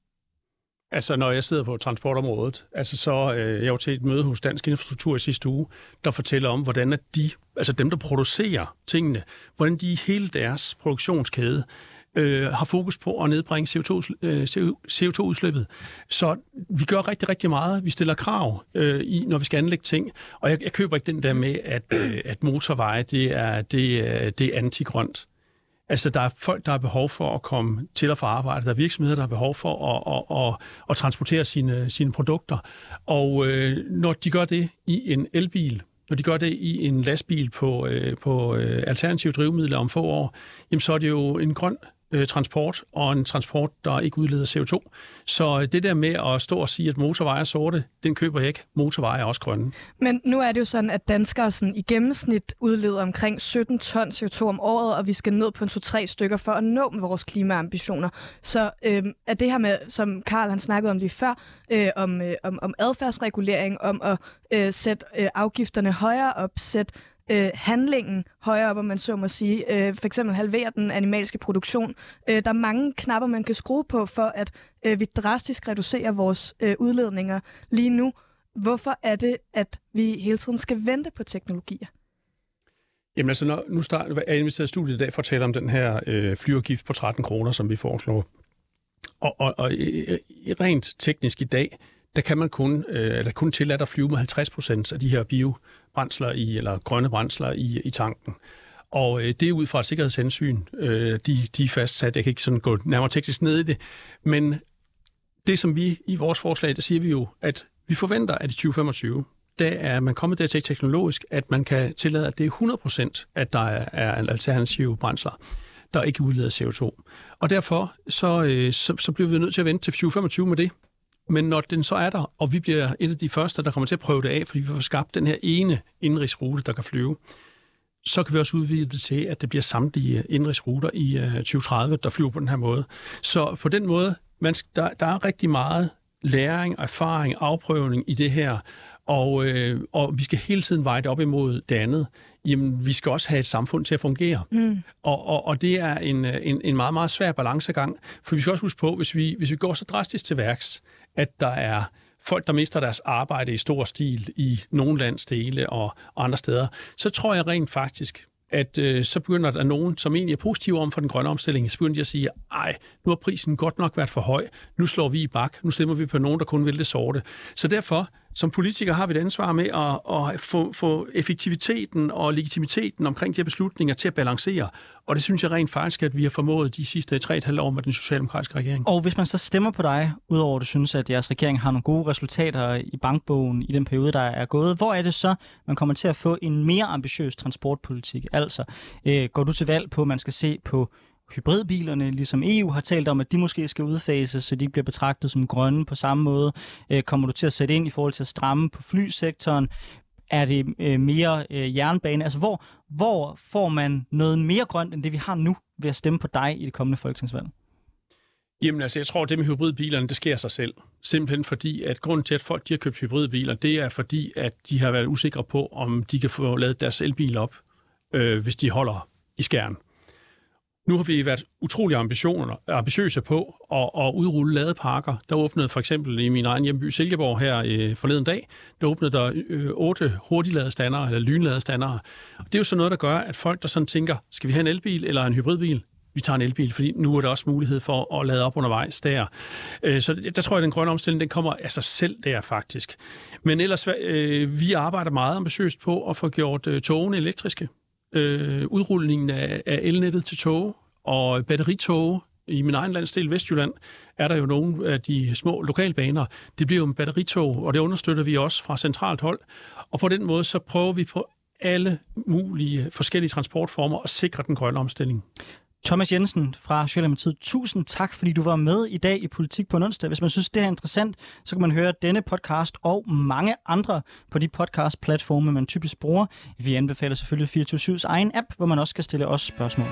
[SPEAKER 4] Altså, når jeg sidder på transportområdet, altså så øh, jeg var til et møde hos Dansk Infrastruktur i sidste uge, der fortæller om, hvordan at de, altså dem, der producerer tingene, hvordan de i hele deres produktionskæde øh, har fokus på at nedbringe CO2, øh, CO2-udslippet. Så vi gør rigtig, rigtig meget. Vi stiller krav, øh, i, når vi skal anlægge ting. Og jeg, jeg køber ikke den der med, at, øh, at motorveje, det er, det, er, det er antigrønt. Altså, der er folk, der har behov for at komme til og fra arbejde. Der er virksomheder, der har behov for at, at, at, at transportere sine, sine produkter. Og øh, når de gør det i en elbil, når de gør det i en lastbil på, øh, på øh, alternative drivmidler om få år, jamen, så er det jo en grøn øh, transport, og en transport, der ikke udleder CO2. Så øh, det der med at stå og sige, at motorveje er sorte, den køber jeg ikke. Motorveje er også grønne.
[SPEAKER 2] Men nu er det jo sådan, at danskere sådan, i gennemsnit udleder omkring 17 ton CO2 om året, og vi skal ned på en 2-3 stykker for at nå vores klimaambitioner. Så øh, er det her med, som Karl han snakkede om lige før, øh, om, øh, om, om adfærdsregulering, om at øh, sætte øh, afgifterne højere op, sætte øh, handlingen højere op, om man så må sige. Øh, for eksempel halvere den animalske produktion. Øh, der er mange knapper, man kan skrue på, for at øh, vi drastisk reducerer vores øh, udledninger lige nu. Hvorfor er det, at vi hele tiden skal vente på teknologier?
[SPEAKER 4] Jamen altså, når, nu start, er jeg inviteret i studiet i dag for at tale om den her øh, flyvergift på 13 kroner, som vi foreslår. Og, og, og øh, rent teknisk i dag, der kan man kun, øh, eller kun tillade at flyve med 50 procent af de her bio brændsler i, eller grønne brændsler i, i tanken. Og øh, det er ud fra et sikkerhedshensyn. Øh, de, de er fastsat. Jeg kan ikke sådan gå nærmere teknisk ned i det. Men det, som vi i vores forslag, der siger vi jo, at vi forventer, at i 2025, der er man kommet dertil teknologisk, at man kan tillade, at det er 100% at der er, er alternative brændsler der ikke udleder CO2. Og derfor så, øh, så, så bliver vi nødt til at vente til 2025 med det. Men når den så er der, og vi bliver et af de første, der kommer til at prøve det af, fordi vi får skabt den her ene indrigsrute, der kan flyve, så kan vi også udvide det til, at det bliver samtlige indrigsruter i 2030, der flyver på den her måde. Så på den måde, man, der, der er rigtig meget læring, erfaring, afprøvning i det her, og, øh, og vi skal hele tiden veje det op imod det andet. Jamen, vi skal også have et samfund til at fungere. Mm. Og, og, og det er en, en, en meget, meget svær balancegang, for vi skal også huske på, hvis vi, hvis vi går så drastisk til værks, at der er folk, der mister deres arbejde i stor stil i nogle landsdele og, og andre steder, så tror jeg rent faktisk, at øh, så begynder der nogen, som egentlig er positive om for den grønne omstilling, så begynder de at sige, ej, nu har prisen godt nok været for høj, nu slår vi i bak, nu stemmer vi på nogen, der kun vil det sorte. Så derfor som politikere har vi et ansvar med at, at få, få effektiviteten og legitimiteten omkring de her beslutninger til at balancere. Og det synes jeg rent faktisk, at vi har formået de sidste 3,5 år med den socialdemokratiske regering.
[SPEAKER 1] Og hvis man så stemmer på dig, udover at du synes, at jeres regering har nogle gode resultater i bankbogen i den periode, der er gået, hvor er det så, man kommer til at få en mere ambitiøs transportpolitik? Altså, øh, går du til valg på, at man skal se på hybridbilerne, ligesom EU har talt om, at de måske skal udfases, så de bliver betragtet som grønne på samme måde. Øh, kommer du til at sætte ind i forhold til at stramme på flysektoren? Er det øh, mere øh, jernbane? Altså, hvor, hvor får man noget mere grønt, end det vi har nu, ved at stemme på dig i det kommende folketingsvalg?
[SPEAKER 4] Jamen altså, jeg tror, at det med hybridbilerne, det sker sig selv. Simpelthen fordi, at grunden til, at folk de har købt hybridbiler, det er fordi, at de har været usikre på, om de kan få lavet deres elbil op, øh, hvis de holder i skærmen. Nu har vi været utrolig ambitioner, ambitiøse på at, at udrulle ladeparker. Der åbnede for eksempel i min egen hjemby Silkeborg her øh, forleden dag, der åbnede der øh, otte hurtigladestandere, eller lynladestandere. Det er jo sådan noget, der gør, at folk, der sådan tænker, skal vi have en elbil eller en hybridbil? vi tager en elbil, fordi nu er der også mulighed for at lade op undervejs der. Øh, så der tror jeg, at den grønne omstilling den kommer af sig selv der faktisk. Men ellers, øh, vi arbejder meget ambitiøst på at få gjort øh, togene elektriske øh, udrulningen af, af elnettet til tog og batteritog. I min egen landsdel, Vestjylland, er der jo nogle af de små lokalbaner. Det bliver jo en batteritog, og det understøtter vi også fra centralt hold. Og på den måde, så prøver vi på alle mulige forskellige transportformer at sikre den grønne omstilling.
[SPEAKER 1] Thomas Jensen fra Socialdemokratiet, tusind tak, fordi du var med i dag i Politik på en onsdag. Hvis man synes, det er interessant, så kan man høre denne podcast og mange andre på de podcast-platforme, man typisk bruger. Vi anbefaler selvfølgelig 24-7's egen app, hvor man også kan stille os spørgsmål.